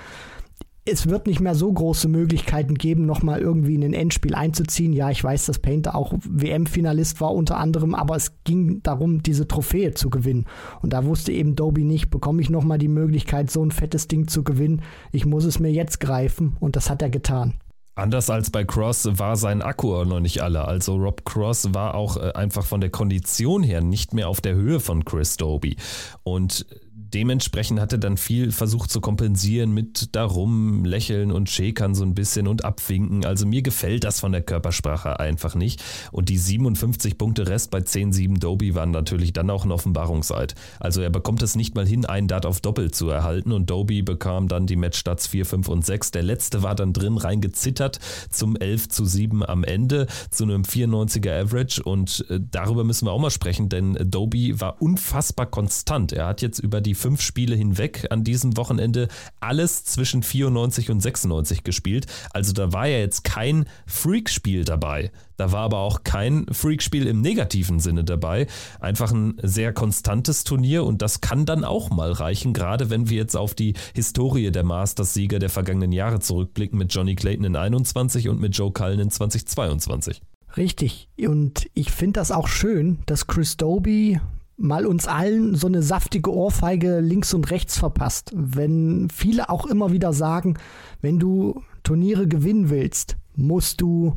es wird nicht mehr so große Möglichkeiten geben, nochmal irgendwie in ein Endspiel einzuziehen. Ja, ich weiß, dass Painter auch WM-Finalist war unter anderem, aber es ging darum, diese Trophäe zu gewinnen. Und da wusste eben Doby nicht, bekomme ich nochmal die Möglichkeit, so ein fettes Ding zu gewinnen. Ich muss es mir jetzt greifen und das hat er getan. Anders als bei Cross war sein Akku auch noch nicht alle. Also Rob Cross war auch äh, einfach von der Kondition her nicht mehr auf der Höhe von Chris Doby. Und dementsprechend hat er dann viel versucht zu kompensieren mit darum lächeln und schäkern so ein bisschen und abwinken. Also mir gefällt das von der Körpersprache einfach nicht. Und die 57 Punkte Rest bei 10-7 Doby waren natürlich dann auch ein Offenbarungseid. Also er bekommt es nicht mal hin, einen Dart auf Doppel zu erhalten und Doby bekam dann die Matchstarts 4, 5 und 6. Der letzte war dann drin reingezittert zum 11 zu 7 am Ende zu einem 94er Average und äh, darüber müssen wir auch mal sprechen, denn Doby war unfassbar konstant. Er hat jetzt über die fünf Spiele hinweg an diesem Wochenende alles zwischen 94 und 96 gespielt. Also da war ja jetzt kein Freak-Spiel dabei. Da war aber auch kein Freak-Spiel im negativen Sinne dabei. Einfach ein sehr konstantes Turnier und das kann dann auch mal reichen, gerade wenn wir jetzt auf die Historie der Masters-Sieger der vergangenen Jahre zurückblicken mit Johnny Clayton in 21 und mit Joe Cullen in 2022. Richtig. Und ich finde das auch schön, dass Chris Doby mal uns allen so eine saftige Ohrfeige links und rechts verpasst. Wenn viele auch immer wieder sagen, wenn du Turniere gewinnen willst, musst du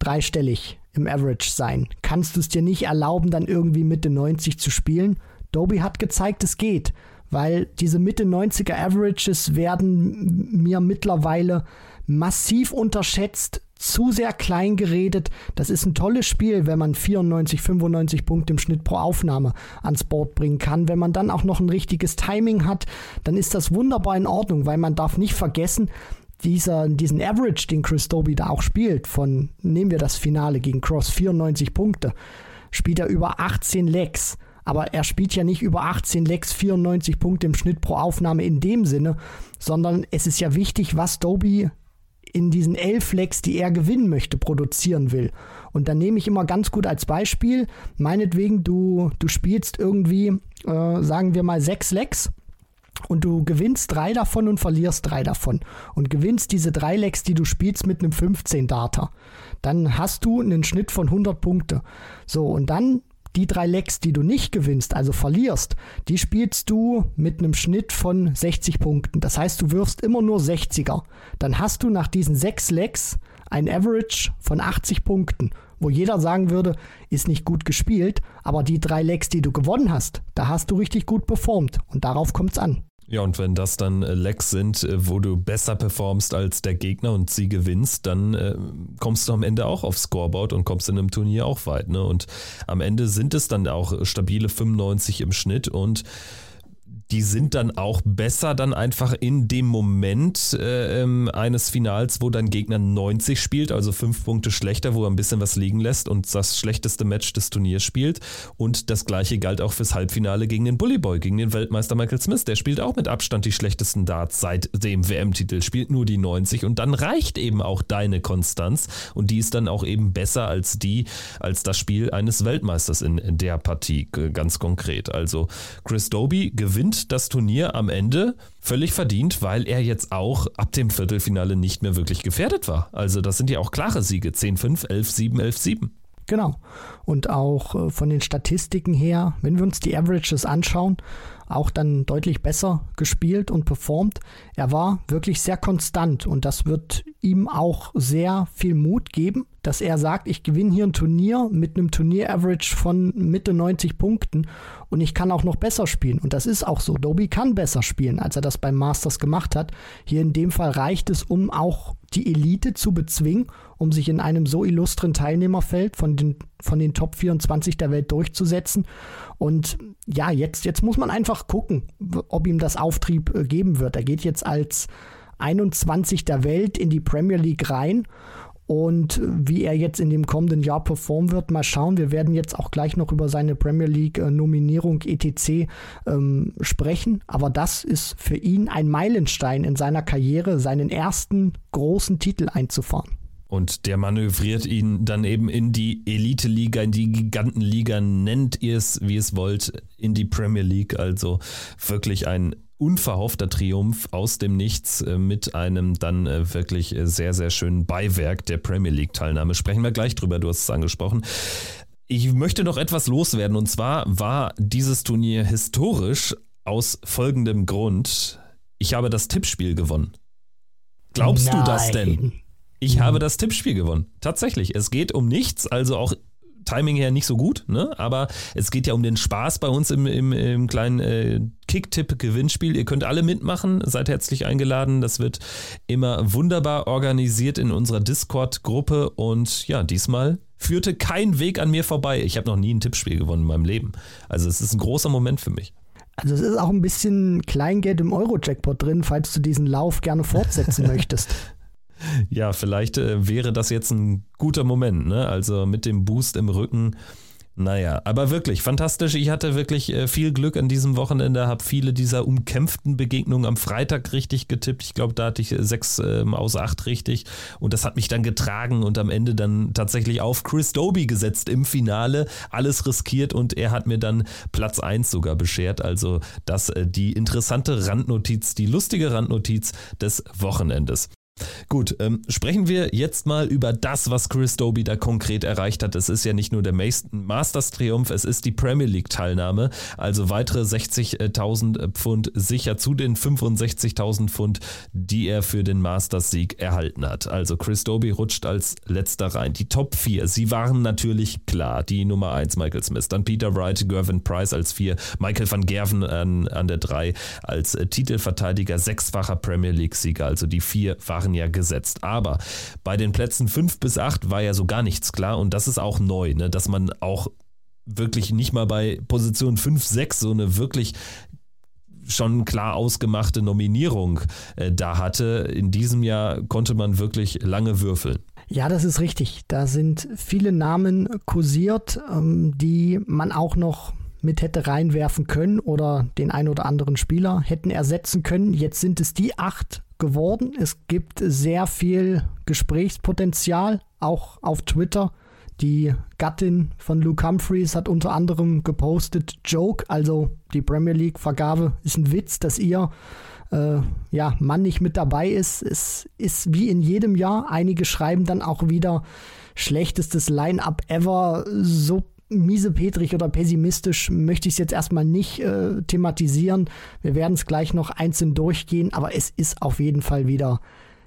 dreistellig im Average sein. Kannst du es dir nicht erlauben, dann irgendwie Mitte 90 zu spielen? Doby hat gezeigt, es geht, weil diese Mitte 90er Averages werden mir mittlerweile massiv unterschätzt, zu sehr klein geredet. Das ist ein tolles Spiel, wenn man 94, 95 Punkte im Schnitt pro Aufnahme ans Board bringen kann. Wenn man dann auch noch ein richtiges Timing hat, dann ist das wunderbar in Ordnung, weil man darf nicht vergessen, dieser, diesen Average, den Chris Doby da auch spielt, von, nehmen wir das Finale gegen Cross, 94 Punkte, spielt er über 18 Legs. Aber er spielt ja nicht über 18 Legs 94 Punkte im Schnitt pro Aufnahme in dem Sinne, sondern es ist ja wichtig, was Doby in diesen elf Lecks, die er gewinnen möchte, produzieren will. Und dann nehme ich immer ganz gut als Beispiel, meinetwegen, du, du spielst irgendwie, äh, sagen wir mal, sechs Lecks und du gewinnst drei davon und verlierst drei davon und gewinnst diese drei Lecks, die du spielst, mit einem 15 Data. Dann hast du einen Schnitt von 100 Punkte. So, und dann die drei Lecks, die du nicht gewinnst, also verlierst, die spielst du mit einem Schnitt von 60 Punkten. Das heißt, du wirfst immer nur 60er. Dann hast du nach diesen sechs Lecks ein Average von 80 Punkten, wo jeder sagen würde, ist nicht gut gespielt, aber die drei Lecks, die du gewonnen hast, da hast du richtig gut performt und darauf kommt es an. Ja, und wenn das dann äh, Lecks sind, äh, wo du besser performst als der Gegner und sie gewinnst, dann äh, kommst du am Ende auch aufs Scoreboard und kommst in einem Turnier auch weit. Ne? Und am Ende sind es dann auch stabile 95 im Schnitt und die sind dann auch besser dann einfach in dem Moment äh, ähm, eines Finals, wo dein Gegner 90 spielt, also fünf Punkte schlechter, wo er ein bisschen was liegen lässt und das schlechteste Match des Turniers spielt. Und das gleiche galt auch fürs Halbfinale gegen den Bullyboy, gegen den Weltmeister Michael Smith. Der spielt auch mit Abstand die schlechtesten Darts seit dem WM-Titel, spielt nur die 90 und dann reicht eben auch deine Konstanz und die ist dann auch eben besser als die, als das Spiel eines Weltmeisters in, in der Partie, ganz konkret. Also Chris Doby gewinnt das Turnier am Ende völlig verdient, weil er jetzt auch ab dem Viertelfinale nicht mehr wirklich gefährdet war. Also das sind ja auch klare Siege. 10-5, 11-7, 11-7. Genau. Und auch äh, von den Statistiken her, wenn wir uns die Averages anschauen, auch dann deutlich besser gespielt und performt. Er war wirklich sehr konstant und das wird ihm auch sehr viel Mut geben, dass er sagt, ich gewinne hier ein Turnier mit einem Turnier-Average von Mitte 90 Punkten und ich kann auch noch besser spielen. Und das ist auch so. Doby kann besser spielen, als er das beim Masters gemacht hat. Hier in dem Fall reicht es, um auch die Elite zu bezwingen, um sich in einem so illustren Teilnehmerfeld von den, von den Top 24 der Welt durchzusetzen. Und ja, jetzt, jetzt muss man einfach gucken, ob ihm das Auftrieb äh, geben wird. Er geht jetzt als 21 der Welt in die Premier League rein. Und wie er jetzt in dem kommenden Jahr performen wird, mal schauen. Wir werden jetzt auch gleich noch über seine Premier League-Nominierung äh, etc. Ähm, sprechen. Aber das ist für ihn ein Meilenstein in seiner Karriere, seinen ersten großen Titel einzufahren. Und der manövriert ihn dann eben in die Elite-Liga, in die Gigantenliga, nennt ihr es, wie es wollt, in die Premier League. Also wirklich ein unverhoffter Triumph aus dem Nichts äh, mit einem dann äh, wirklich sehr, sehr schönen Beiwerk der Premier League-Teilnahme. Sprechen wir gleich drüber, du hast es angesprochen. Ich möchte noch etwas loswerden und zwar war dieses Turnier historisch aus folgendem Grund. Ich habe das Tippspiel gewonnen. Glaubst Nein. du das denn? Ich habe das Tippspiel gewonnen. Tatsächlich. Es geht um nichts, also auch Timing her nicht so gut, ne? aber es geht ja um den Spaß bei uns im, im, im kleinen äh, Kick-Tipp-Gewinnspiel. Ihr könnt alle mitmachen, seid herzlich eingeladen. Das wird immer wunderbar organisiert in unserer Discord-Gruppe und ja, diesmal führte kein Weg an mir vorbei. Ich habe noch nie ein Tippspiel gewonnen in meinem Leben. Also es ist ein großer Moment für mich. Also es ist auch ein bisschen Kleingeld im Euro-Jackpot drin, falls du diesen Lauf gerne fortsetzen möchtest. Ja, vielleicht äh, wäre das jetzt ein guter Moment, ne? Also mit dem Boost im Rücken. Naja, aber wirklich fantastisch. Ich hatte wirklich äh, viel Glück an diesem Wochenende, habe viele dieser umkämpften Begegnungen am Freitag richtig getippt. Ich glaube, da hatte ich äh, sechs äh, aus acht richtig und das hat mich dann getragen und am Ende dann tatsächlich auf Chris Doby gesetzt im Finale. Alles riskiert und er hat mir dann Platz eins sogar beschert. Also das äh, die interessante Randnotiz, die lustige Randnotiz des Wochenendes. Gut, ähm, sprechen wir jetzt mal über das, was Chris Doby da konkret erreicht hat. Es ist ja nicht nur der Masters-Triumph, es ist die Premier League-Teilnahme. Also weitere 60.000 Pfund sicher zu den 65.000 Pfund, die er für den Masters-Sieg erhalten hat. Also Chris Doby rutscht als letzter rein. Die Top 4, sie waren natürlich klar. Die Nummer 1 Michael Smith, dann Peter Wright, Gervin Price als 4, Michael van Gerven an, an der 3 als äh, Titelverteidiger, sechsfacher Premier League-Sieger. Also die vier waren waren ja gesetzt. Aber bei den Plätzen 5 bis 8 war ja so gar nichts klar und das ist auch neu, ne? dass man auch wirklich nicht mal bei Position 5, 6 so eine wirklich schon klar ausgemachte Nominierung äh, da hatte. In diesem Jahr konnte man wirklich lange würfeln. Ja, das ist richtig. Da sind viele Namen kursiert, ähm, die man auch noch mit hätte reinwerfen können oder den ein oder anderen Spieler hätten ersetzen können. Jetzt sind es die acht geworden. Es gibt sehr viel Gesprächspotenzial, auch auf Twitter. Die Gattin von Luke Humphreys hat unter anderem gepostet, Joke, also die Premier League-Vergabe ist ein Witz, dass ihr äh, ja, Mann nicht mit dabei ist. Es ist wie in jedem Jahr. Einige schreiben dann auch wieder schlechtestes Line-up ever. So miesepetrig oder pessimistisch möchte ich es jetzt erstmal nicht äh, thematisieren. Wir werden es gleich noch einzeln durchgehen, aber es ist auf jeden Fall wieder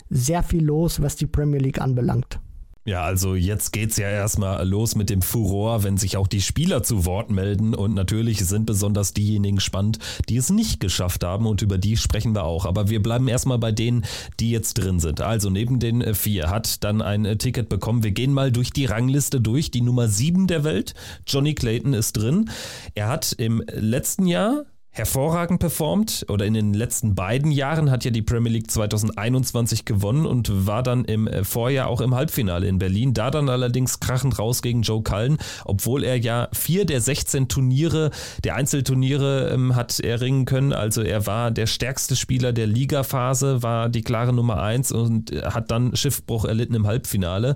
sehr viel los, was die Premier League anbelangt. Ja, also jetzt geht's ja erstmal los mit dem Furor, wenn sich auch die Spieler zu Wort melden und natürlich sind besonders diejenigen spannend, die es nicht geschafft haben und über die sprechen wir auch. Aber wir bleiben erstmal bei denen, die jetzt drin sind. Also neben den vier hat dann ein Ticket bekommen. Wir gehen mal durch die Rangliste durch. Die Nummer sieben der Welt, Johnny Clayton ist drin. Er hat im letzten Jahr hervorragend performt oder in den letzten beiden Jahren hat ja die Premier League 2021 gewonnen und war dann im äh, Vorjahr auch im Halbfinale in Berlin. Da dann allerdings krachend raus gegen Joe Cullen, obwohl er ja vier der 16 Turniere, der Einzelturniere ähm, hat erringen können. Also er war der stärkste Spieler der Ligaphase, war die klare Nummer eins und äh, hat dann Schiffbruch erlitten im Halbfinale.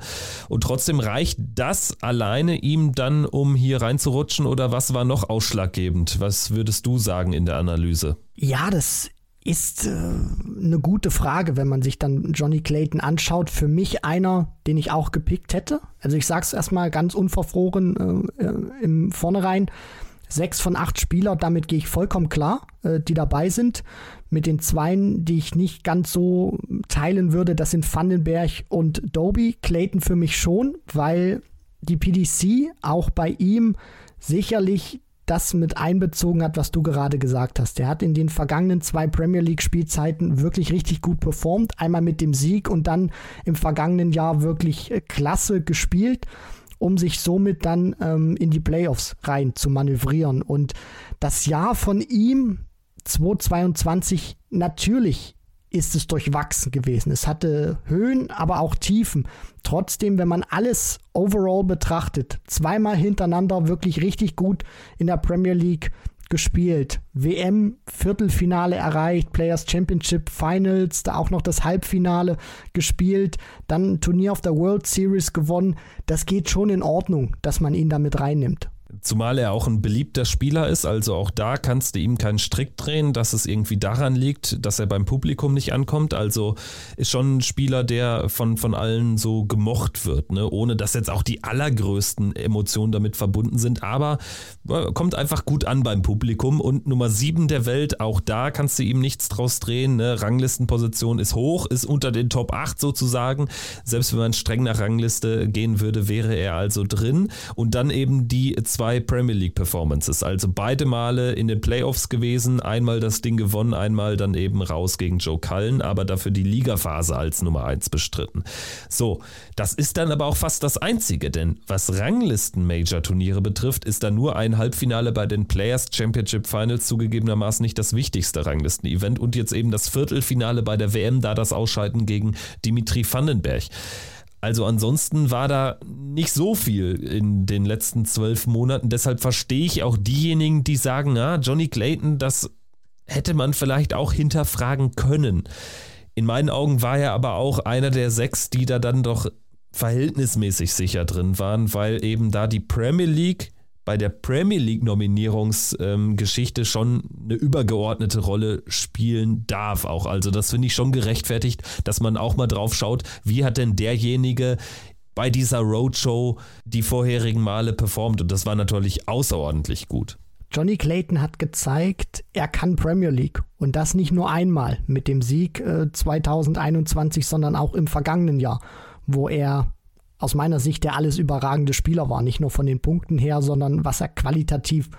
Und trotzdem reicht das alleine ihm dann, um hier reinzurutschen oder was war noch ausschlaggebend? Was würdest du sagen? Sagen in der Analyse? Ja, das ist äh, eine gute Frage, wenn man sich dann Johnny Clayton anschaut. Für mich einer, den ich auch gepickt hätte. Also ich sage es erstmal ganz unverfroren äh, äh, im Vornherein. Sechs von acht Spieler, damit gehe ich vollkommen klar, äh, die dabei sind. Mit den Zweien, die ich nicht ganz so teilen würde, das sind Vandenberg und Doby. Clayton für mich schon, weil die PDC auch bei ihm sicherlich das mit einbezogen hat, was du gerade gesagt hast. Der hat in den vergangenen zwei Premier League Spielzeiten wirklich richtig gut performt. Einmal mit dem Sieg und dann im vergangenen Jahr wirklich äh, klasse gespielt, um sich somit dann ähm, in die Playoffs rein zu manövrieren. Und das Jahr von ihm 2022 natürlich ist es durchwachsen gewesen. Es hatte Höhen, aber auch Tiefen. Trotzdem, wenn man alles overall betrachtet, zweimal hintereinander wirklich richtig gut in der Premier League gespielt. WM Viertelfinale erreicht, Players Championship Finals, da auch noch das Halbfinale gespielt, dann ein Turnier auf der World Series gewonnen. Das geht schon in Ordnung, dass man ihn damit reinnimmt. Zumal er auch ein beliebter Spieler ist, also auch da kannst du ihm keinen Strick drehen, dass es irgendwie daran liegt, dass er beim Publikum nicht ankommt. Also ist schon ein Spieler, der von, von allen so gemocht wird, ne? ohne dass jetzt auch die allergrößten Emotionen damit verbunden sind. Aber äh, kommt einfach gut an beim Publikum. Und Nummer 7 der Welt, auch da kannst du ihm nichts draus drehen. Ne? Ranglistenposition ist hoch, ist unter den Top 8 sozusagen. Selbst wenn man streng nach Rangliste gehen würde, wäre er also drin. Und dann eben die zwei Premier League Performances. Also beide Male in den Playoffs gewesen, einmal das Ding gewonnen, einmal dann eben raus gegen Joe Cullen, aber dafür die Ligaphase als Nummer 1 bestritten. So, das ist dann aber auch fast das Einzige, denn was Ranglisten-Major-Turniere betrifft, ist da nur ein Halbfinale bei den Players Championship Finals zugegebenermaßen nicht das wichtigste Ranglisten-Event und jetzt eben das Viertelfinale bei der WM, da das Ausscheiden gegen Dimitri Vandenberg. Also ansonsten war da nicht so viel in den letzten zwölf Monaten. Deshalb verstehe ich auch diejenigen, die sagen, na, Johnny Clayton, das hätte man vielleicht auch hinterfragen können. In meinen Augen war er aber auch einer der sechs, die da dann doch verhältnismäßig sicher drin waren, weil eben da die Premier League bei der Premier League Nominierungsgeschichte ähm, schon eine übergeordnete Rolle spielen darf auch. Also das finde ich schon gerechtfertigt, dass man auch mal drauf schaut, wie hat denn derjenige bei dieser Roadshow die vorherigen Male performt und das war natürlich außerordentlich gut. Johnny Clayton hat gezeigt, er kann Premier League und das nicht nur einmal mit dem Sieg äh, 2021, sondern auch im vergangenen Jahr, wo er aus meiner Sicht der alles überragende Spieler war. Nicht nur von den Punkten her, sondern was er qualitativ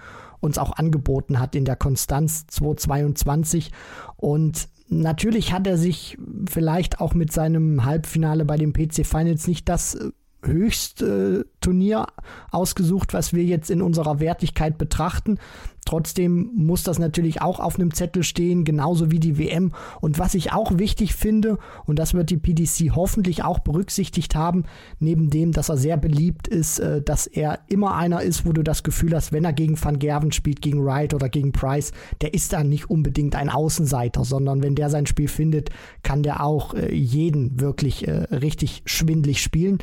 uns auch angeboten hat in der Konstanz 222. Und natürlich hat er sich vielleicht auch mit seinem Halbfinale bei den PC Finals nicht das Höchstturnier ausgesucht, was wir jetzt in unserer Wertigkeit betrachten. Trotzdem muss das natürlich auch auf einem Zettel stehen, genauso wie die WM. Und was ich auch wichtig finde, und das wird die PDC hoffentlich auch berücksichtigt haben, neben dem, dass er sehr beliebt ist, äh, dass er immer einer ist, wo du das Gefühl hast, wenn er gegen Van Gerven spielt, gegen Wright oder gegen Price, der ist dann nicht unbedingt ein Außenseiter, sondern wenn der sein Spiel findet, kann der auch äh, jeden wirklich äh, richtig schwindlig spielen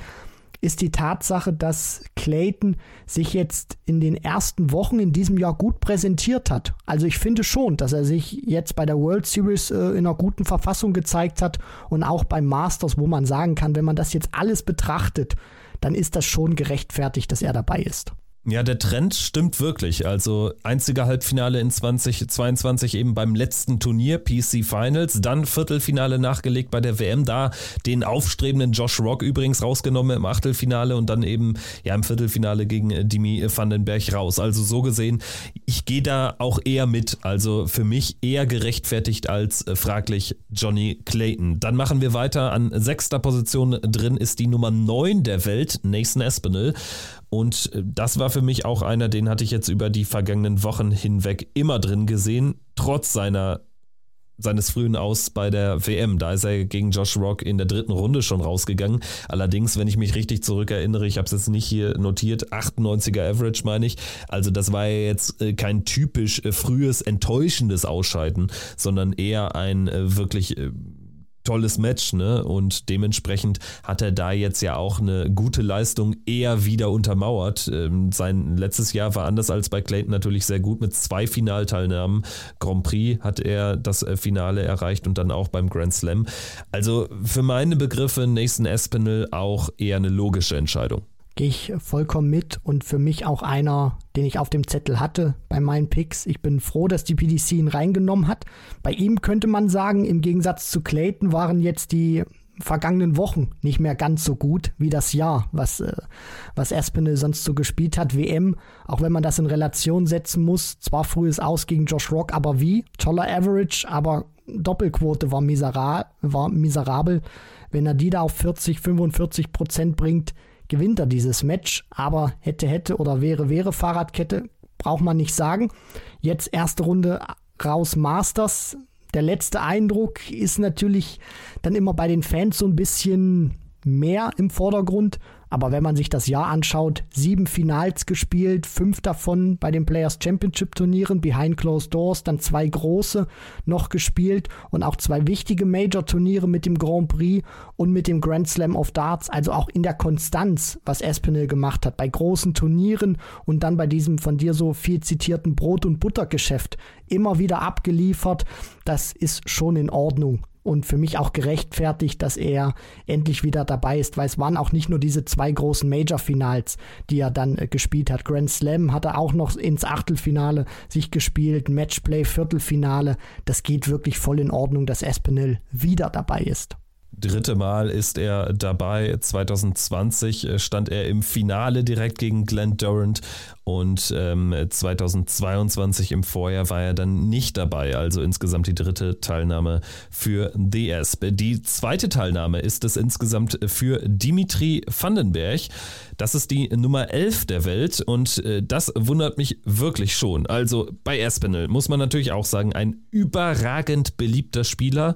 ist die Tatsache, dass Clayton sich jetzt in den ersten Wochen in diesem Jahr gut präsentiert hat. Also ich finde schon, dass er sich jetzt bei der World Series äh, in einer guten Verfassung gezeigt hat und auch beim Masters, wo man sagen kann, wenn man das jetzt alles betrachtet, dann ist das schon gerechtfertigt, dass er dabei ist. Ja, der Trend stimmt wirklich. Also einziger Halbfinale in 2022 eben beim letzten Turnier, PC Finals, dann Viertelfinale nachgelegt bei der WM, da den aufstrebenden Josh Rock übrigens rausgenommen im Achtelfinale und dann eben ja im Viertelfinale gegen äh, Dimi Vandenberg raus. Also so gesehen, ich gehe da auch eher mit. Also für mich eher gerechtfertigt als äh, fraglich Johnny Clayton. Dann machen wir weiter. An sechster Position drin ist die Nummer 9 der Welt, Nathan Espinel. Und äh, das war für mich auch einer, den hatte ich jetzt über die vergangenen Wochen hinweg immer drin gesehen, trotz seiner seines frühen Aus bei der WM. Da ist er gegen Josh Rock in der dritten Runde schon rausgegangen. Allerdings, wenn ich mich richtig zurückerinnere, ich habe es jetzt nicht hier notiert, 98er Average meine ich. Also das war ja jetzt äh, kein typisch äh, frühes, enttäuschendes Ausscheiden, sondern eher ein wirklich tolles Match, ne? Und dementsprechend hat er da jetzt ja auch eine gute Leistung eher wieder untermauert. Ähm, sein letztes Jahr war anders als bei Clayton natürlich sehr gut mit zwei Finalteilnahmen. Grand Prix hat er das äh, Finale erreicht und dann auch beim Grand Slam. Also für meine Begriffe Nathan Espinel auch eher eine logische Entscheidung gehe ich vollkommen mit und für mich auch einer, den ich auf dem Zettel hatte bei meinen Picks. Ich bin froh, dass die PDC ihn reingenommen hat. Bei ihm könnte man sagen, im Gegensatz zu Clayton waren jetzt die vergangenen Wochen nicht mehr ganz so gut wie das Jahr, was, äh, was Aspinall sonst so gespielt hat. WM, auch wenn man das in Relation setzen muss, zwar frühes Aus gegen Josh Rock, aber wie? Toller Average, aber Doppelquote war, misera war miserabel. Wenn er die da auf 40, 45 Prozent bringt, gewinnt er dieses Match. Aber hätte, hätte oder wäre, wäre Fahrradkette, braucht man nicht sagen. Jetzt erste Runde raus Masters. Der letzte Eindruck ist natürlich dann immer bei den Fans so ein bisschen mehr im Vordergrund. Aber wenn man sich das Jahr anschaut, sieben Finals gespielt, fünf davon bei den Players Championship Turnieren, Behind Closed Doors, dann zwei große noch gespielt und auch zwei wichtige Major Turniere mit dem Grand Prix und mit dem Grand Slam of Darts. Also auch in der Konstanz, was Espinel gemacht hat, bei großen Turnieren und dann bei diesem von dir so viel zitierten Brot- und Buttergeschäft immer wieder abgeliefert. Das ist schon in Ordnung und für mich auch gerechtfertigt, dass er endlich wieder dabei ist, weil es waren auch nicht nur diese zwei großen Major-Finals, die er dann äh, gespielt hat. Grand Slam hat er auch noch ins Achtelfinale sich gespielt, Matchplay, Viertelfinale. Das geht wirklich voll in Ordnung, dass Espinel wieder dabei ist dritte Mal ist er dabei. 2020 äh, stand er im Finale direkt gegen Glenn Durant und ähm, 2022 im Vorjahr war er dann nicht dabei. Also insgesamt die dritte Teilnahme für The Esp. Die zweite Teilnahme ist es insgesamt für Dimitri Vandenberg. Das ist die Nummer 11 der Welt und äh, das wundert mich wirklich schon. Also bei Espinel muss man natürlich auch sagen, ein überragend beliebter Spieler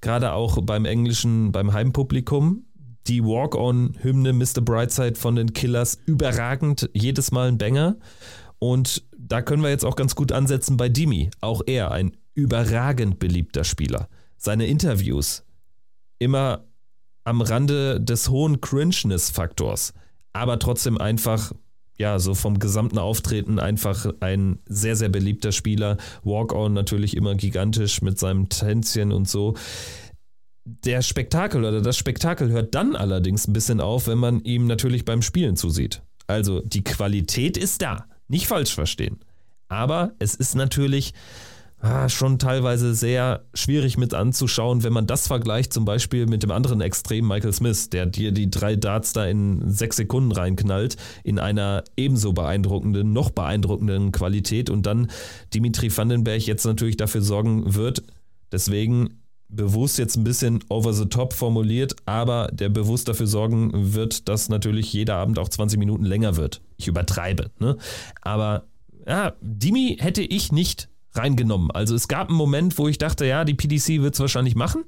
gerade auch beim englischen, beim Heimpublikum. Die Walk-on-Hymne Mr. Brightside von den Killers überragend, jedes Mal ein Banger. Und da können wir jetzt auch ganz gut ansetzen bei Dimi. Auch er ein überragend beliebter Spieler. Seine Interviews immer am Rande des hohen Cringeness-Faktors, aber trotzdem einfach ja, so vom gesamten Auftreten einfach ein sehr, sehr beliebter Spieler. Walk-On natürlich immer gigantisch mit seinem Tänzchen und so. Der Spektakel oder das Spektakel hört dann allerdings ein bisschen auf, wenn man ihm natürlich beim Spielen zusieht. Also die Qualität ist da, nicht falsch verstehen. Aber es ist natürlich ah, schon teilweise sehr schwierig mit anzuschauen, wenn man das vergleicht zum Beispiel mit dem anderen Extrem Michael Smith, der dir die drei Darts da in sechs Sekunden reinknallt, in einer ebenso beeindruckenden, noch beeindruckenden Qualität und dann Dimitri Vandenberg jetzt natürlich dafür sorgen wird, deswegen bewusst jetzt ein bisschen over the top formuliert, aber der bewusst dafür sorgen wird, dass natürlich jeder Abend auch 20 Minuten länger wird. Ich übertreibe, ne? Aber ja, Dimi hätte ich nicht reingenommen. Also es gab einen Moment, wo ich dachte, ja, die PDC wird es wahrscheinlich machen.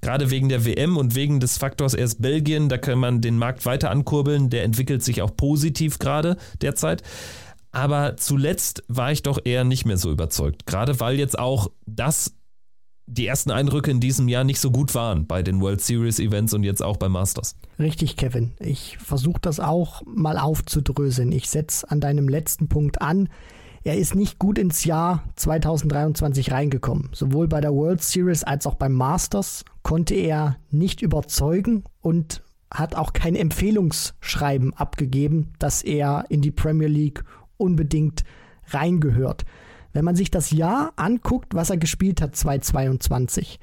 Gerade wegen der WM und wegen des Faktors erst Belgien, da kann man den Markt weiter ankurbeln. Der entwickelt sich auch positiv gerade derzeit. Aber zuletzt war ich doch eher nicht mehr so überzeugt. Gerade weil jetzt auch das die ersten Eindrücke in diesem Jahr nicht so gut waren bei den World Series Events und jetzt auch beim Masters. Richtig, Kevin. Ich versuche das auch mal aufzudröseln. Ich setze an deinem letzten Punkt an. Er ist nicht gut ins Jahr 2023 reingekommen. Sowohl bei der World Series als auch beim Masters konnte er nicht überzeugen und hat auch kein Empfehlungsschreiben abgegeben, dass er in die Premier League unbedingt reingehört. Wenn man sich das Jahr anguckt, was er gespielt hat 2022,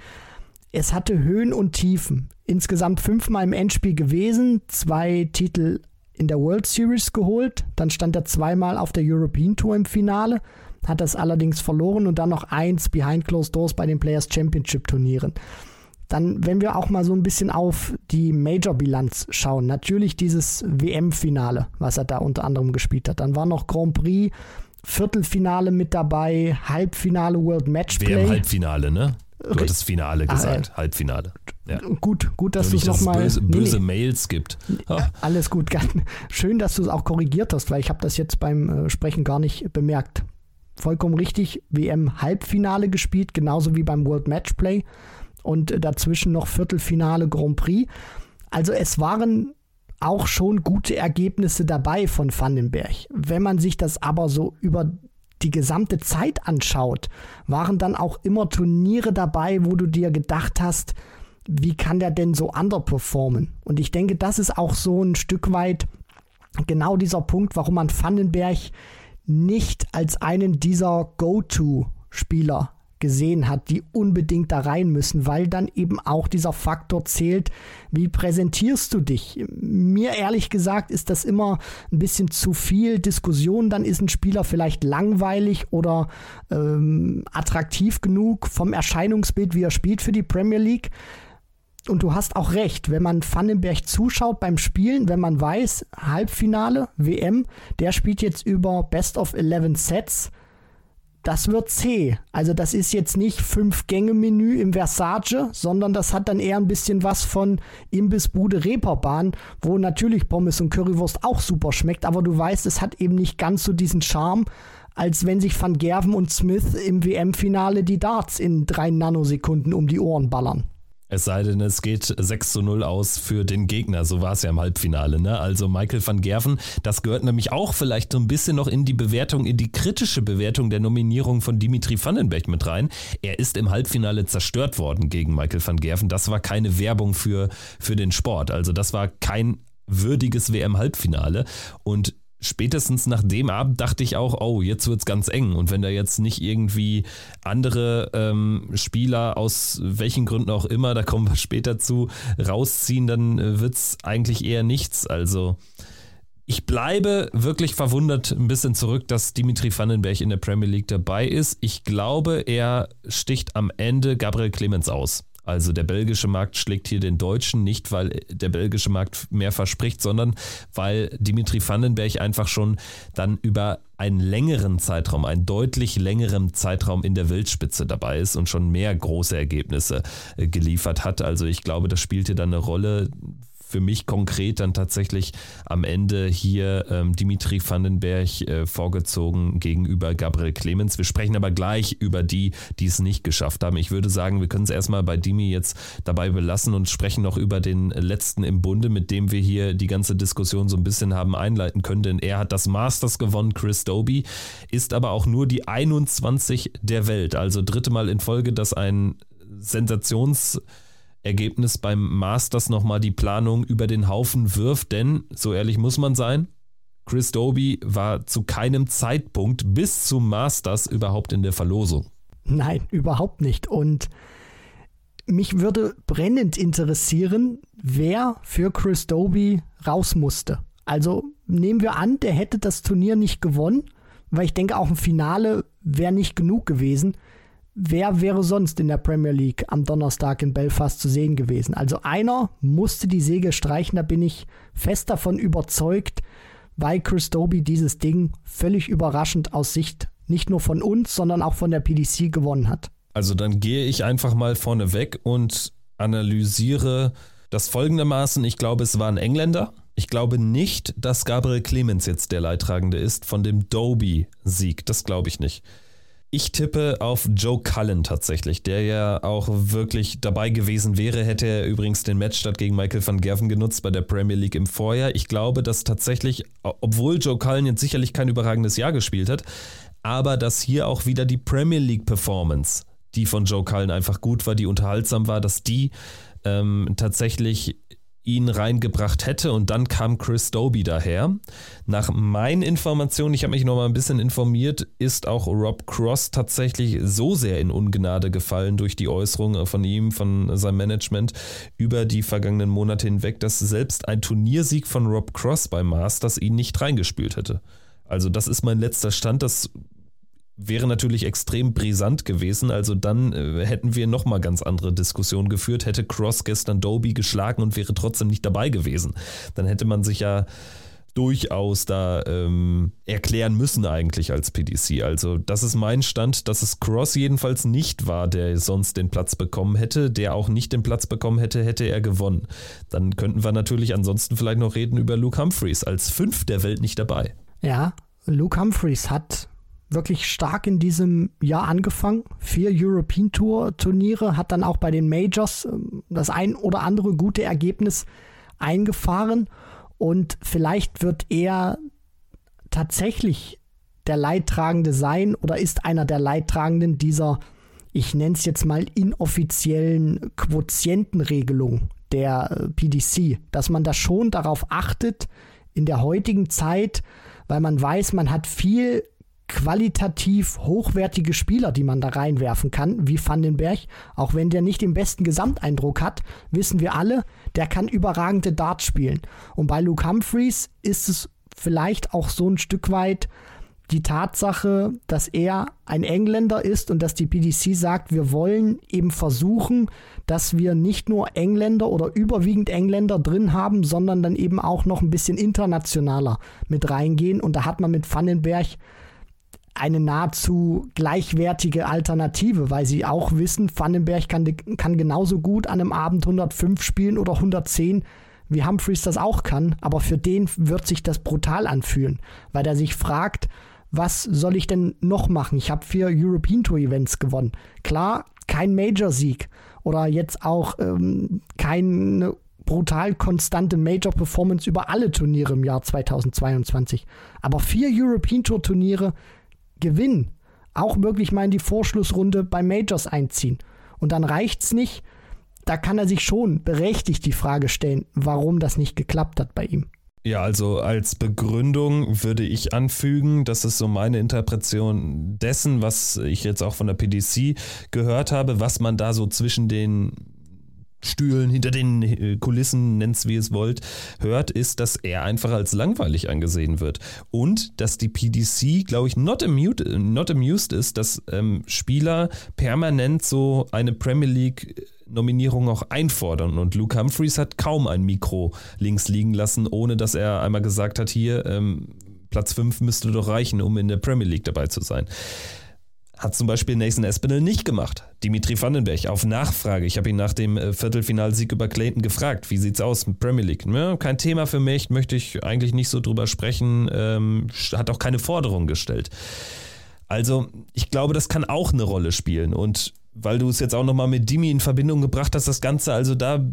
es hatte Höhen und Tiefen. Insgesamt fünfmal im Endspiel gewesen, zwei Titel in der World Series geholt. Dann stand er zweimal auf der European Tour im Finale, hat das allerdings verloren und dann noch eins behind closed doors bei den Players Championship Turnieren. Dann, wenn wir auch mal so ein bisschen auf die Major-Bilanz schauen, natürlich dieses WM-Finale, was er da unter anderem gespielt hat. Dann war noch Grand Prix, Viertelfinale mit dabei, Halbfinale World Matchplay. WM-Halbfinale, ne? Du hattest Finale ah, gesagt, ah, äh, Halbfinale. Ja. Gut, gut, dass du es nochmal. Böse, böse nee, Mails gibt. Oh. Alles gut. Schön, dass du es auch korrigiert hast, weil ich habe das jetzt beim äh, Sprechen gar nicht bemerkt. Vollkommen richtig. WM-Halbfinale gespielt, genauso wie beim World Matchplay. Und äh, dazwischen noch Viertelfinale Grand Prix. Also es waren auch schon gute Ergebnisse dabei von Vandenberg. Wenn man sich das aber so über die gesamte Zeit anschaut, waren dann auch immer Turniere dabei, wo du dir gedacht hast, wie kann der denn so underperformen? Und ich denke, das ist auch so ein Stück weit genau dieser Punkt, warum man Vandenberg nicht als einen dieser Go-To-Spieler gesehen hat, die unbedingt da rein müssen, weil dann eben auch dieser Faktor zählt, wie präsentierst du dich. Mir ehrlich gesagt ist das immer ein bisschen zu viel Diskussion, dann ist ein Spieler vielleicht langweilig oder ähm, attraktiv genug vom Erscheinungsbild, wie er spielt für die Premier League. Und du hast auch recht, wenn man Vandenberg zuschaut beim Spielen, wenn man weiß, Halbfinale, WM, der spielt jetzt über Best of 11 Sets, das wird zäh. Also das ist jetzt nicht Fünf-Gänge-Menü im Versace, sondern das hat dann eher ein bisschen was von Imbissbude Reeperbahn, wo natürlich Pommes und Currywurst auch super schmeckt, aber du weißt, es hat eben nicht ganz so diesen Charme, als wenn sich Van Gerven und Smith im WM-Finale die Darts in drei Nanosekunden um die Ohren ballern. Es sei denn, es geht 6 zu 0 aus für den Gegner. So war es ja im Halbfinale. Ne? Also Michael van Gerven, das gehört nämlich auch vielleicht so ein bisschen noch in die Bewertung, in die kritische Bewertung der Nominierung von Dimitri Vandenberg mit rein. Er ist im Halbfinale zerstört worden gegen Michael van Gerven. Das war keine Werbung für, für den Sport. Also das war kein würdiges WM-Halbfinale. Und spätestens nach dem Abend dachte ich auch, oh, jetzt wird es ganz eng. Und wenn da jetzt nicht irgendwie andere ähm, Spieler aus welchen Gründen auch immer, da kommen wir später zu, rausziehen, dann äh, wird es eigentlich eher nichts. Also ich bleibe wirklich verwundert ein bisschen zurück, dass Dimitri Vandenberg in der Premier League dabei ist. Ich glaube, er sticht am Ende Gabriel Clemens aus. Also der belgische Markt schlägt hier den deutschen nicht, weil der belgische Markt mehr verspricht, sondern weil Dimitri Vandenberg einfach schon dann über einen längeren Zeitraum, einen deutlich längeren Zeitraum in der Wildspitze dabei ist und schon mehr große Ergebnisse äh, geliefert hat. Also ich glaube, das spielte dann eine Rolle für mich konkret dann tatsächlich am Ende hier ähm, Dimitri Vandenberg äh, vorgezogen gegenüber Gabriel Clemens. Wir sprechen aber gleich über die, die es nicht geschafft haben. Ich würde sagen, wir können es erstmal bei Dimi jetzt dabei belassen und sprechen noch über den letzten im Bunde, mit dem wir hier die ganze Diskussion so ein bisschen haben einleiten können, denn er hat das Masters gewonnen, Chris Doby, ist aber auch nur die 21 der Welt, also dritte Mal in Folge, dass ein Sensations- Ergebnis beim Masters nochmal die Planung über den Haufen wirft, denn, so ehrlich muss man sein, Chris Doby war zu keinem Zeitpunkt bis zum Masters überhaupt in der Verlosung. Nein, überhaupt nicht. Und mich würde brennend interessieren, wer für Chris Doby raus musste. Also nehmen wir an, der hätte das Turnier nicht gewonnen, weil ich denke, auch ein Finale wäre nicht genug gewesen wer wäre sonst in der Premier League am Donnerstag in Belfast zu sehen gewesen? Also einer musste die Säge streichen, da bin ich fest davon überzeugt, weil Chris Doby dieses Ding völlig überraschend aus Sicht nicht nur von uns, sondern auch von der PDC gewonnen hat. Also dann gehe ich einfach mal vorne weg und analysiere das folgendermaßen. Ich glaube, es war ein Engländer. Ich glaube nicht, dass Gabriel Clemens jetzt der Leidtragende ist von dem Doby-Sieg. Das glaube ich nicht. Ich tippe auf Joe Cullen tatsächlich, der ja auch wirklich dabei gewesen wäre, hätte er übrigens den Matchstart gegen Michael van Gerven genutzt bei der Premier League im Vorjahr. Ich glaube, dass tatsächlich, obwohl Joe Cullen jetzt sicherlich kein überragendes Jahr gespielt hat, aber dass hier auch wieder die Premier League Performance, die von Joe Cullen einfach gut war, die unterhaltsam war, dass die ähm, tatsächlich ihn reingebracht hätte und dann kam Chris Doby daher. Nach meinen Informationen, ich habe mich noch mal ein bisschen informiert, ist auch Rob Cross tatsächlich so sehr in Ungnade gefallen durch die Äußerungen von ihm, von seinem Management über die vergangenen Monate hinweg, dass selbst ein Turniersieg von Rob Cross beim Masters ihn nicht reingespült hätte. Also das ist mein letzter Stand, das wäre natürlich extrem brisant gewesen. Also dann äh, hätten wir nochmal ganz andere Diskussionen geführt. Hätte Cross gestern Doby geschlagen und wäre trotzdem nicht dabei gewesen. Dann hätte man sich ja durchaus da ähm, erklären müssen eigentlich als PDC. Also das ist mein Stand, dass es Cross jedenfalls nicht war, der sonst den Platz bekommen hätte. Der auch nicht den Platz bekommen hätte, hätte er gewonnen. Dann könnten wir natürlich ansonsten vielleicht noch reden über Luke Humphreys als fünf der Welt nicht dabei. Ja, Luke Humphreys hat wirklich stark in diesem Jahr angefangen. Vier European Tour Turniere, hat dann auch bei den Majors ähm, das ein oder andere gute Ergebnis eingefahren und vielleicht wird er tatsächlich der Leidtragende sein oder ist einer der Leidtragenden dieser, ich nenne es jetzt mal inoffiziellen Quotientenregelung der äh, PDC, dass man da schon darauf achtet in der heutigen Zeit, weil man weiß, man hat viel qualitativ hochwertige Spieler, die man da reinwerfen kann, wie Vandenberg. Auch wenn der nicht den besten Gesamteindruck hat, wissen wir alle, der kann überragende Darts spielen. Und bei Luke Humphreys ist es vielleicht auch so ein Stück weit die Tatsache, dass er ein Engländer ist und dass die PDC sagt, wir wollen eben versuchen, dass wir nicht nur Engländer oder überwiegend Engländer drin haben, sondern dann eben auch noch ein bisschen internationaler mit reingehen. Und da hat man mit Vandenberg eine nahezu gleichwertige Alternative, weil sie auch wissen, Vandenberg kann, kann genauso gut an einem Abend 105 spielen oder 110, wie Humphreys das auch kann, aber für den wird sich das brutal anfühlen, weil er sich fragt, was soll ich denn noch machen? Ich habe vier European Tour Events gewonnen. Klar, kein Major-Sieg oder jetzt auch ähm, keine brutal konstante Major-Performance über alle Turniere im Jahr 2022. Aber vier European Tour Turniere gewinnen, auch wirklich mal in die Vorschlussrunde bei Majors einziehen. Und dann reicht's nicht. Da kann er sich schon berechtigt die Frage stellen, warum das nicht geklappt hat bei ihm. Ja, also als Begründung würde ich anfügen, das ist so meine Interpretation dessen, was ich jetzt auch von der PDC gehört habe, was man da so zwischen den Stühlen, hinter den äh, Kulissen, nennt's wie es wollt, hört, ist, dass er einfach als langweilig angesehen wird. Und dass die PDC, glaube ich, not amused, not amused ist, dass ähm, Spieler permanent so eine Premier League Nominierung auch einfordern. Und Luke Humphreys hat kaum ein Mikro links liegen lassen, ohne dass er einmal gesagt hat, hier, ähm, Platz 5 müsste doch reichen, um in der Premier League dabei zu sein. Hat zum Beispiel Nathan Espinel nicht gemacht. Dimitri Vandenberg auf Nachfrage. Ich habe ihn nach dem äh, Viertelfinalsieg über Clayton gefragt. Wie sieht's aus mit Premier League? Ja, kein Thema für mich, möchte ich eigentlich nicht so drüber sprechen. Ähm, hat auch keine Forderung gestellt. Also, ich glaube, das kann auch eine Rolle spielen. Und weil du es jetzt auch nochmal mit Dimi in Verbindung gebracht hast, das Ganze, also da,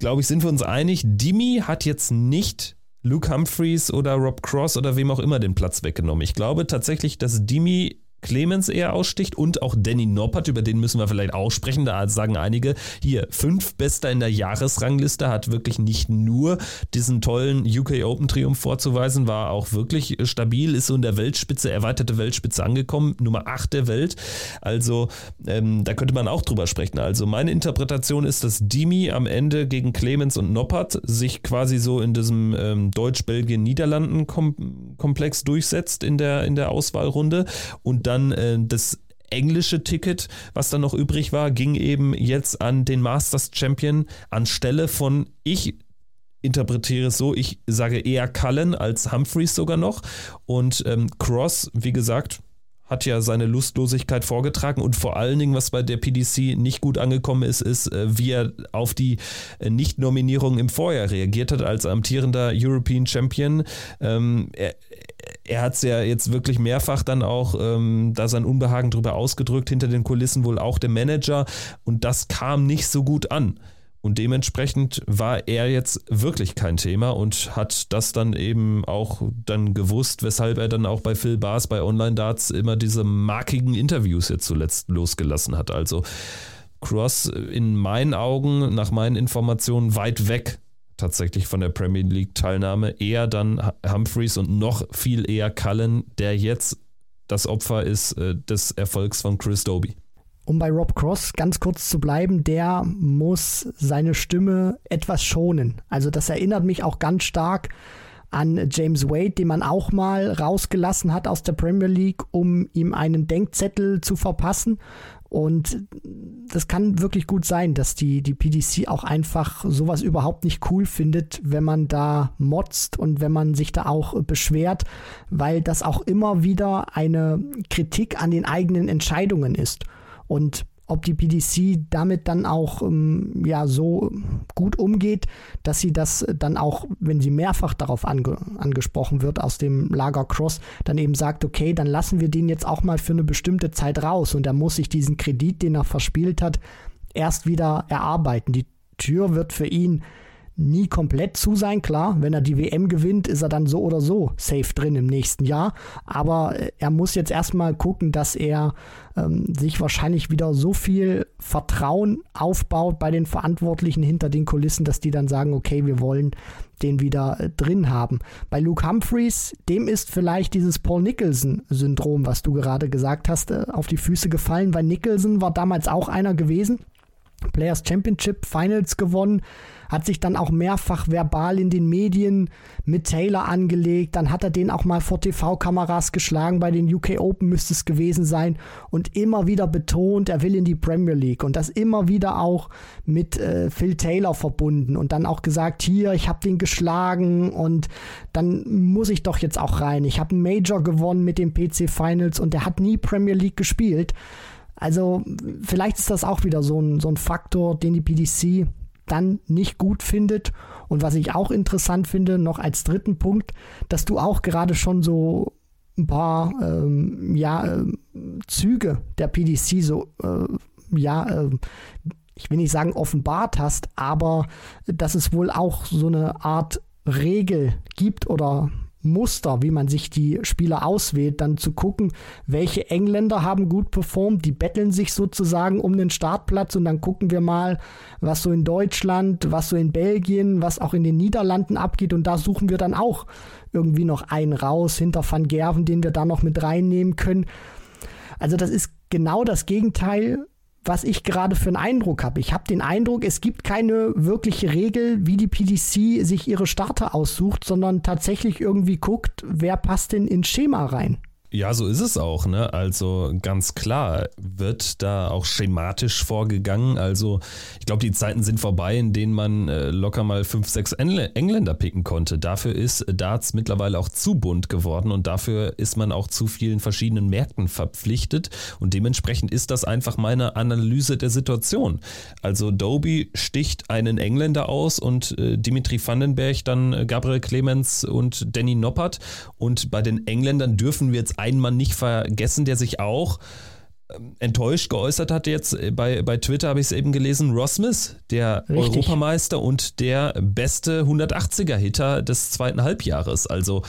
glaube ich, sind wir uns einig. Dimi hat jetzt nicht Luke Humphreys oder Rob Cross oder wem auch immer den Platz weggenommen. Ich glaube tatsächlich, dass Dimi Clemens eher aussticht und auch Danny Noppert, über den müssen wir vielleicht auch sprechen. Da sagen einige, hier, fünf Bester in der Jahresrangliste, hat wirklich nicht nur diesen tollen UK Open Triumph vorzuweisen, war auch wirklich stabil, ist so in der Weltspitze, erweiterte Weltspitze angekommen, Nummer 8 der Welt. Also ähm, da könnte man auch drüber sprechen. Also meine Interpretation ist, dass Dimi am Ende gegen Clemens und Noppert sich quasi so in diesem ähm, Deutsch-Belgien-Niederlanden-Komplex durchsetzt in der, in der Auswahlrunde und dann dann äh, das englische Ticket, was dann noch übrig war, ging eben jetzt an den Masters Champion anstelle von ich interpretiere es so, ich sage eher Cullen als Humphreys sogar noch und ähm, Cross, wie gesagt, hat ja seine Lustlosigkeit vorgetragen und vor allen Dingen, was bei der PDC nicht gut angekommen ist, ist, äh, wie er auf die äh, Nicht-Nominierung im Vorjahr reagiert hat als amtierender European Champion. Ähm, er, er hat es ja jetzt wirklich mehrfach dann auch ähm, da sein Unbehagen drüber ausgedrückt, hinter den Kulissen wohl auch der Manager und das kam nicht so gut an. Und dementsprechend war er jetzt wirklich kein Thema und hat das dann eben auch dann gewusst, weshalb er dann auch bei Phil Bars bei Online Darts immer diese markigen Interviews jetzt zuletzt losgelassen hat. Also Cross in meinen Augen, nach meinen Informationen, weit weg tatsächlich von der Premier League Teilnahme. Eher dann Humphreys und noch viel eher Cullen, der jetzt das Opfer ist äh, des Erfolgs von Chris Doby. Um bei Rob Cross ganz kurz zu bleiben, der muss seine Stimme etwas schonen. Also das erinnert mich auch ganz stark an James Wade, den man auch mal rausgelassen hat aus der Premier League, um ihm einen Denkzettel zu verpassen. Und das kann wirklich gut sein, dass die, die PDC auch einfach sowas überhaupt nicht cool findet, wenn man da motzt und wenn man sich da auch beschwert, weil das auch immer wieder eine Kritik an den eigenen Entscheidungen ist. Und ob die PDC damit dann auch ähm, ja so gut umgeht, dass sie das dann auch, wenn sie mehrfach darauf ange angesprochen wird aus dem Lager Cross, dann eben sagt, okay, dann lassen wir den jetzt auch mal für eine bestimmte Zeit raus und er muss sich diesen Kredit, den er verspielt hat, erst wieder erarbeiten. Die Tür wird für ihn nie komplett zu sein. Klar, wenn er die WM gewinnt, ist er dann so oder so safe drin im nächsten Jahr. Aber äh, er muss jetzt erstmal gucken, dass er ähm, sich wahrscheinlich wieder so viel Vertrauen aufbaut bei den Verantwortlichen hinter den Kulissen, dass die dann sagen, okay, wir wollen den wieder äh, drin haben. Bei Luke Humphreys, dem ist vielleicht dieses Paul Nicholson-Syndrom, was du gerade gesagt hast, äh, auf die Füße gefallen, weil Nicholson war damals auch einer gewesen, Players Championship Finals gewonnen, hat sich dann auch mehrfach verbal in den Medien mit Taylor angelegt, dann hat er den auch mal vor TV-Kameras geschlagen, bei den UK Open müsste es gewesen sein und immer wieder betont, er will in die Premier League und das immer wieder auch mit äh, Phil Taylor verbunden und dann auch gesagt, hier, ich habe den geschlagen und dann muss ich doch jetzt auch rein. Ich habe einen Major gewonnen mit den PC Finals und der hat nie Premier League gespielt. Also vielleicht ist das auch wieder so ein, so ein Faktor, den die PDC dann nicht gut findet. Und was ich auch interessant finde, noch als dritten Punkt, dass du auch gerade schon so ein paar ähm, ja, äh, Züge der PDC so äh, ja äh, ich will nicht sagen offenbart hast, aber dass es wohl auch so eine Art Regel gibt oder Muster, wie man sich die Spieler auswählt, dann zu gucken, welche Engländer haben gut performt, die betteln sich sozusagen um den Startplatz und dann gucken wir mal, was so in Deutschland, was so in Belgien, was auch in den Niederlanden abgeht und da suchen wir dann auch irgendwie noch einen raus hinter Van Gerven, den wir da noch mit reinnehmen können. Also das ist genau das Gegenteil was ich gerade für einen Eindruck habe. Ich habe den Eindruck, es gibt keine wirkliche Regel, wie die PDC sich ihre Starter aussucht, sondern tatsächlich irgendwie guckt, wer passt denn ins Schema rein. Ja, so ist es auch. Ne? Also ganz klar wird da auch schematisch vorgegangen. Also ich glaube, die Zeiten sind vorbei, in denen man äh, locker mal fünf, sechs Engländer picken konnte. Dafür ist Darts mittlerweile auch zu bunt geworden und dafür ist man auch zu vielen verschiedenen Märkten verpflichtet. Und dementsprechend ist das einfach meine Analyse der Situation. Also Doby sticht einen Engländer aus und äh, Dimitri Vandenberg, dann äh, Gabriel Clemens und Danny Noppert. Und bei den Engländern dürfen wir jetzt einen Mann nicht vergessen, der sich auch ähm, enttäuscht geäußert hat jetzt äh, bei, bei Twitter habe ich es eben gelesen, Ross Smith, der Richtig. Europameister und der beste 180er Hitter des zweiten Halbjahres. Also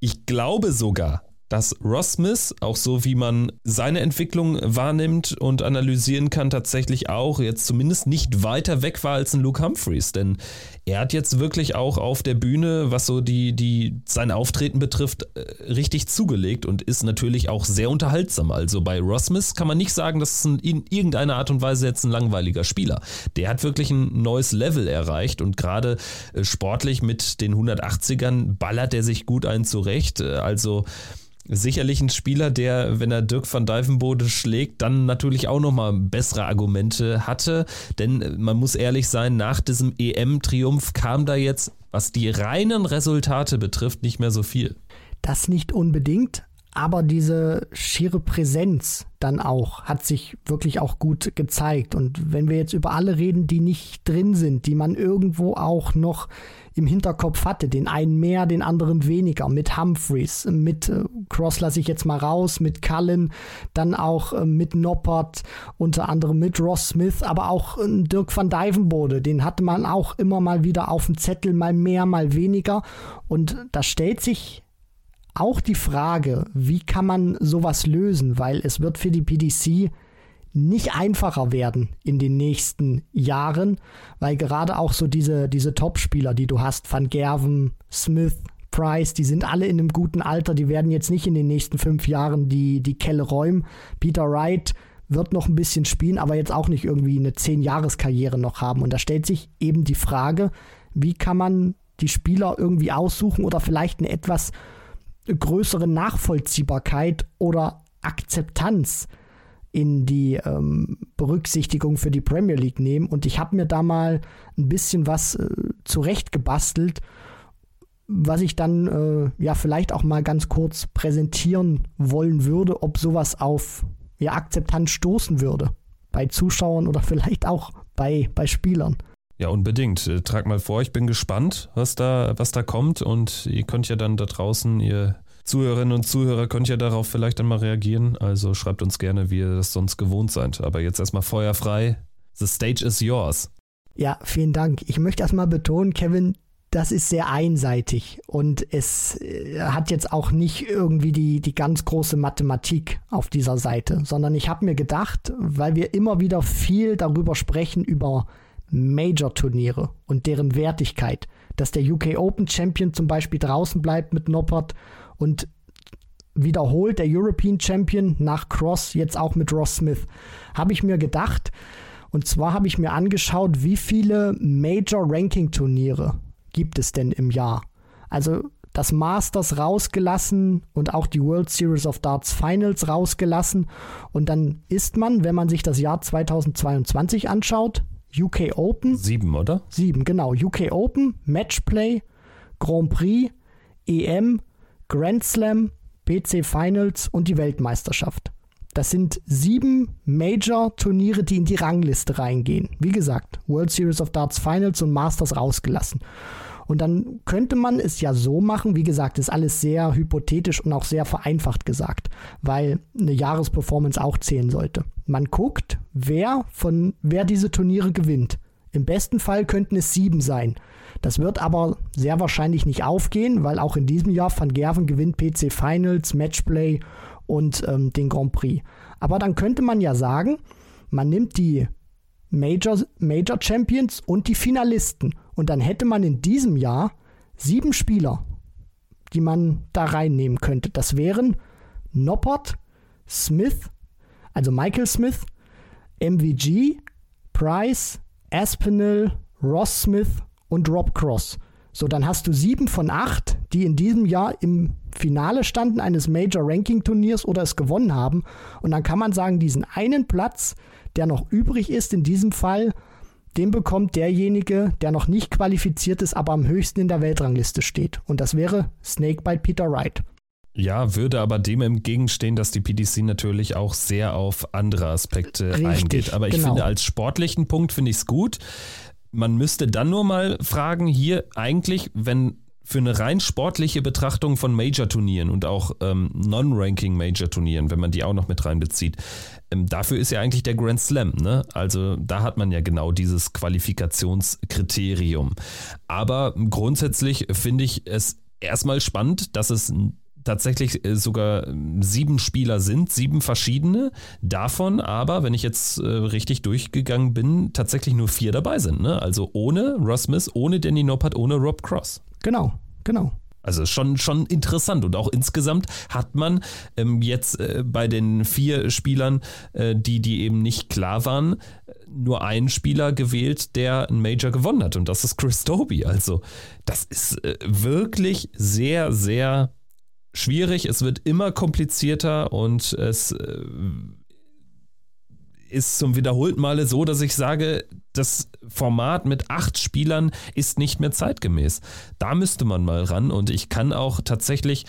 ich glaube sogar, dass Ross Smith, auch so wie man seine Entwicklung wahrnimmt und analysieren kann, tatsächlich auch jetzt zumindest nicht weiter weg war als ein Luke Humphreys. Denn er hat jetzt wirklich auch auf der Bühne, was so die, die sein Auftreten betrifft, äh, richtig zugelegt und ist natürlich auch sehr unterhaltsam. Also bei Ross Smith kann man nicht sagen, dass es in irgendeiner Art und Weise jetzt ein langweiliger Spieler. Der hat wirklich ein neues Level erreicht und gerade äh, sportlich mit den 180ern ballert er sich gut ein zurecht. Äh, also sicherlich ein Spieler, der, wenn er Dirk van Dijvenbode schlägt, dann natürlich auch nochmal bessere Argumente hatte. Denn man muss ehrlich sein, nach diesem EM-Triumph kam da jetzt, was die reinen Resultate betrifft, nicht mehr so viel. Das nicht unbedingt, aber diese schiere Präsenz dann auch hat sich wirklich auch gut gezeigt. Und wenn wir jetzt über alle reden, die nicht drin sind, die man irgendwo auch noch im Hinterkopf hatte. Den einen mehr, den anderen weniger. Mit Humphreys, mit äh, Cross lasse ich jetzt mal raus, mit Cullen, dann auch äh, mit Noppert, unter anderem mit Ross Smith, aber auch äh, Dirk van Dijvenbode. Den hatte man auch immer mal wieder auf dem Zettel, mal mehr, mal weniger. Und da stellt sich auch die Frage, wie kann man sowas lösen, weil es wird für die PDC nicht einfacher werden in den nächsten Jahren, weil gerade auch so diese, diese Top-Spieler, die du hast, Van Gerven, Smith, Price, die sind alle in einem guten Alter, die werden jetzt nicht in den nächsten fünf Jahren die, die Kelle räumen. Peter Wright wird noch ein bisschen spielen, aber jetzt auch nicht irgendwie eine Zehn-Jahres-Karriere noch haben. Und da stellt sich eben die Frage, wie kann man die Spieler irgendwie aussuchen oder vielleicht eine etwas größere Nachvollziehbarkeit oder Akzeptanz in die ähm, Berücksichtigung für die Premier League nehmen. Und ich habe mir da mal ein bisschen was äh, zurechtgebastelt, was ich dann äh, ja vielleicht auch mal ganz kurz präsentieren wollen würde, ob sowas auf ja, Akzeptanz stoßen würde. Bei Zuschauern oder vielleicht auch bei, bei Spielern. Ja, unbedingt. Äh, trag mal vor, ich bin gespannt, was da, was da kommt. Und ihr könnt ja dann da draußen, ihr Zuhörerinnen und Zuhörer könnt ja darauf vielleicht einmal reagieren. Also schreibt uns gerne, wie ihr das sonst gewohnt seid. Aber jetzt erstmal feuerfrei. The stage is yours. Ja, vielen Dank. Ich möchte erstmal betonen, Kevin, das ist sehr einseitig und es äh, hat jetzt auch nicht irgendwie die, die ganz große Mathematik auf dieser Seite, sondern ich habe mir gedacht, weil wir immer wieder viel darüber sprechen, über Major-Turniere und deren Wertigkeit, dass der UK Open Champion zum Beispiel draußen bleibt mit Noppert und wiederholt der European Champion nach Cross, jetzt auch mit Ross Smith, habe ich mir gedacht, Und zwar habe ich mir angeschaut, wie viele Major-Ranking-Turniere gibt es denn im Jahr. Also das Masters rausgelassen und auch die World Series of Darts Finals rausgelassen. Und dann ist man, wenn man sich das Jahr 2022 anschaut, UK Open. Sieben, oder? Sieben, genau. UK Open, Matchplay, Grand Prix, EM, Grand Slam, PC Finals und die Weltmeisterschaft. Das sind sieben Major-Turniere, die in die Rangliste reingehen. Wie gesagt, World Series of Darts Finals und Masters rausgelassen. Und dann könnte man es ja so machen, wie gesagt, ist alles sehr hypothetisch und auch sehr vereinfacht gesagt, weil eine Jahresperformance auch zählen sollte. Man guckt, wer von wer diese Turniere gewinnt. Im besten Fall könnten es sieben sein. Das wird aber sehr wahrscheinlich nicht aufgehen, weil auch in diesem Jahr Van Gerven gewinnt PC Finals, Matchplay und ähm, den Grand Prix. Aber dann könnte man ja sagen, man nimmt die Major, Major Champions und die Finalisten. Und dann hätte man in diesem Jahr sieben Spieler, die man da reinnehmen könnte. Das wären Noppert, Smith, also Michael Smith, MVG, Price, Aspinall, Ross Smith und Rob Cross. So, dann hast du sieben von acht, die in diesem Jahr im Finale standen eines Major Ranking Turniers oder es gewonnen haben. Und dann kann man sagen, diesen einen Platz, der noch übrig ist in diesem Fall, den bekommt derjenige, der noch nicht qualifiziert ist, aber am höchsten in der Weltrangliste steht. Und das wäre Snakebite Peter Wright. Ja, würde aber dem entgegenstehen, dass die PDC natürlich auch sehr auf andere Aspekte Richtig, eingeht. Aber ich genau. finde, als sportlichen Punkt finde ich es gut. Man müsste dann nur mal fragen, hier eigentlich, wenn für eine rein sportliche Betrachtung von Major-Turnieren und auch ähm, Non-Ranking-Major-Turnieren, wenn man die auch noch mit reinbezieht, ähm, dafür ist ja eigentlich der Grand Slam. Ne? Also da hat man ja genau dieses Qualifikationskriterium. Aber grundsätzlich finde ich es erstmal spannend, dass es tatsächlich äh, sogar ähm, sieben Spieler sind, sieben verschiedene. Davon aber, wenn ich jetzt äh, richtig durchgegangen bin, tatsächlich nur vier dabei sind. Ne? Also ohne Ross Smith, ohne Danny Noppert, ohne Rob Cross. Genau, genau. Also schon, schon interessant und auch insgesamt hat man ähm, jetzt äh, bei den vier Spielern, äh, die, die eben nicht klar waren, nur einen Spieler gewählt, der ein Major gewonnen hat und das ist Chris Doby. Also das ist äh, wirklich sehr, sehr schwierig. Es wird immer komplizierter und es äh, ist zum wiederholten Male so, dass ich sage, das Format mit acht Spielern ist nicht mehr zeitgemäß. Da müsste man mal ran und ich kann auch tatsächlich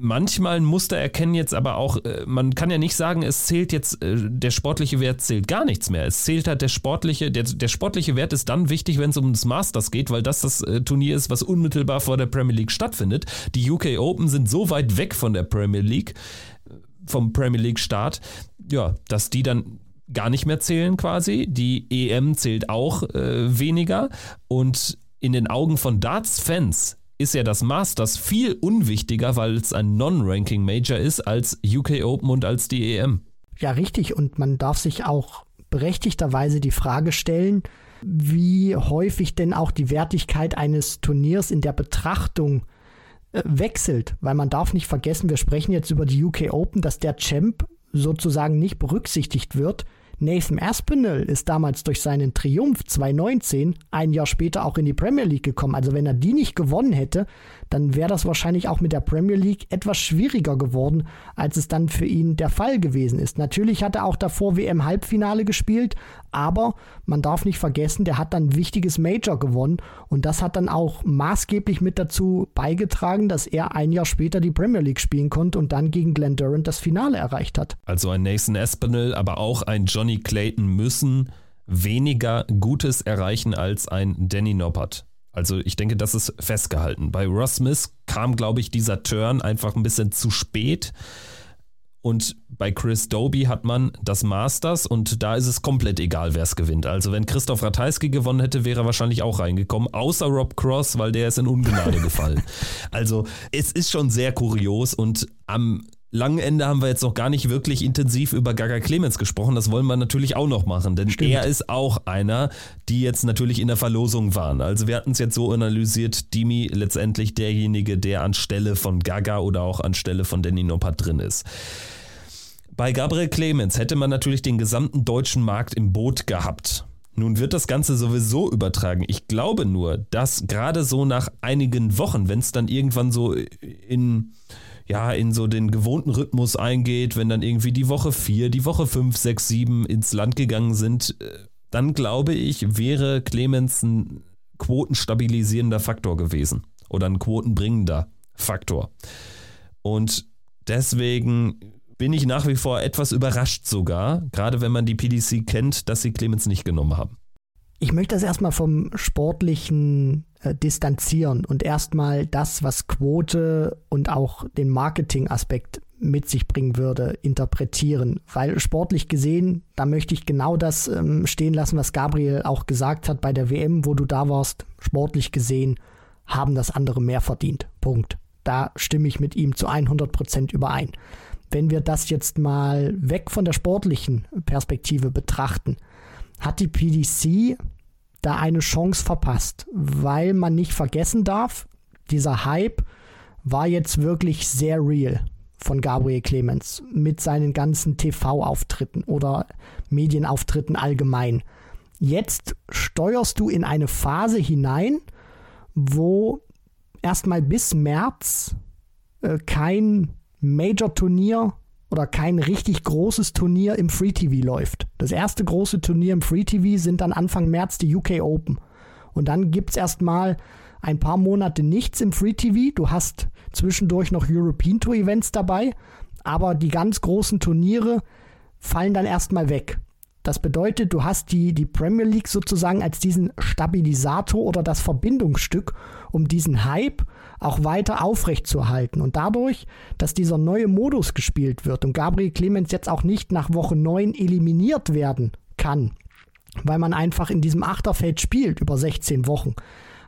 manchmal ein Muster erkennen jetzt aber auch, äh, man kann ja nicht sagen, es zählt jetzt, äh, der sportliche Wert zählt gar nichts mehr. Es zählt halt der sportliche, der, der sportliche Wert ist dann wichtig, wenn es um das Masters geht, weil das das äh, Turnier ist, was unmittelbar vor der Premier League stattfindet. Die UK Open sind so weit weg von der Premier League, vom Premier League Start, ja, dass die dann gar nicht mehr zählen quasi. Die EM zählt auch äh, weniger und in den Augen von Darts-Fans ist ja das Masters viel unwichtiger, weil es ein Non-Ranking-Major ist als UK Open und als die EM. Ja, richtig. Und man darf sich auch berechtigterweise die Frage stellen, wie häufig denn auch die Wertigkeit eines Turniers in der Betrachtung äh, wechselt. Weil man darf nicht vergessen, wir sprechen jetzt über die UK Open, dass der Champ sozusagen nicht berücksichtigt wird, Nathan Aspinall ist damals durch seinen Triumph 2019 ein Jahr später auch in die Premier League gekommen. Also wenn er die nicht gewonnen hätte, dann wäre das wahrscheinlich auch mit der Premier League etwas schwieriger geworden, als es dann für ihn der Fall gewesen ist. Natürlich hat er auch davor WM-Halbfinale gespielt, aber man darf nicht vergessen, der hat dann ein wichtiges Major gewonnen und das hat dann auch maßgeblich mit dazu beigetragen, dass er ein Jahr später die Premier League spielen konnte und dann gegen Glenn Durant das Finale erreicht hat. Also ein Nathan Espinel, aber auch ein Johnny Clayton müssen weniger Gutes erreichen als ein Danny Noppert. Also ich denke, das ist festgehalten. Bei Ross Smith kam, glaube ich, dieser Turn einfach ein bisschen zu spät. Und bei Chris Doby hat man das Masters und da ist es komplett egal, wer es gewinnt. Also wenn Christoph Ratajski gewonnen hätte, wäre er wahrscheinlich auch reingekommen, außer Rob Cross, weil der ist in Ungnade gefallen. Also es ist schon sehr kurios und am langen Ende haben wir jetzt noch gar nicht wirklich intensiv über Gaga Clemens gesprochen. Das wollen wir natürlich auch noch machen, denn Stimmt. er ist auch einer, die jetzt natürlich in der Verlosung waren. Also wir hatten es jetzt so analysiert, Dimi letztendlich derjenige, der anstelle von Gaga oder auch anstelle von Danny Noppert drin ist. Bei Gabriel Clemens hätte man natürlich den gesamten deutschen Markt im Boot gehabt. Nun wird das Ganze sowieso übertragen. Ich glaube nur, dass gerade so nach einigen Wochen, wenn es dann irgendwann so in, ja, in so den gewohnten Rhythmus eingeht, wenn dann irgendwie die Woche 4, die Woche 5, 6, 7 ins Land gegangen sind, äh, dann glaube ich, wäre Clemens ein quotenstabilisierender Faktor gewesen oder ein quotenbringender Faktor. Und deswegen bin ich nach wie vor etwas überrascht sogar, gerade wenn man die PDC kennt, dass sie Clemens nicht genommen haben. Ich möchte das erstmal vom Sportlichen äh, distanzieren und erstmal das, was Quote und auch den Marketing-Aspekt mit sich bringen würde, interpretieren. Weil sportlich gesehen, da möchte ich genau das ähm, stehen lassen, was Gabriel auch gesagt hat bei der WM, wo du da warst. Sportlich gesehen haben das andere mehr verdient. Punkt. Da stimme ich mit ihm zu 100 Prozent überein wenn wir das jetzt mal weg von der sportlichen Perspektive betrachten, hat die PDC da eine Chance verpasst, weil man nicht vergessen darf, dieser Hype war jetzt wirklich sehr real von Gabriel Clemens mit seinen ganzen TV-Auftritten oder Medienauftritten allgemein. Jetzt steuerst du in eine Phase hinein, wo erstmal bis März äh, kein Major-Turnier oder kein richtig großes Turnier im Free TV läuft. Das erste große Turnier im Free TV sind dann Anfang März die UK Open. Und dann gibt es erstmal ein paar Monate nichts im Free TV. Du hast zwischendurch noch European Tour Events dabei, aber die ganz großen Turniere fallen dann erstmal weg. Das bedeutet, du hast die, die Premier League sozusagen als diesen Stabilisator oder das Verbindungsstück, um diesen Hype auch weiter aufrechtzuerhalten. Und dadurch, dass dieser neue Modus gespielt wird und Gabriel Clemens jetzt auch nicht nach Woche 9 eliminiert werden kann, weil man einfach in diesem Achterfeld spielt über 16 Wochen,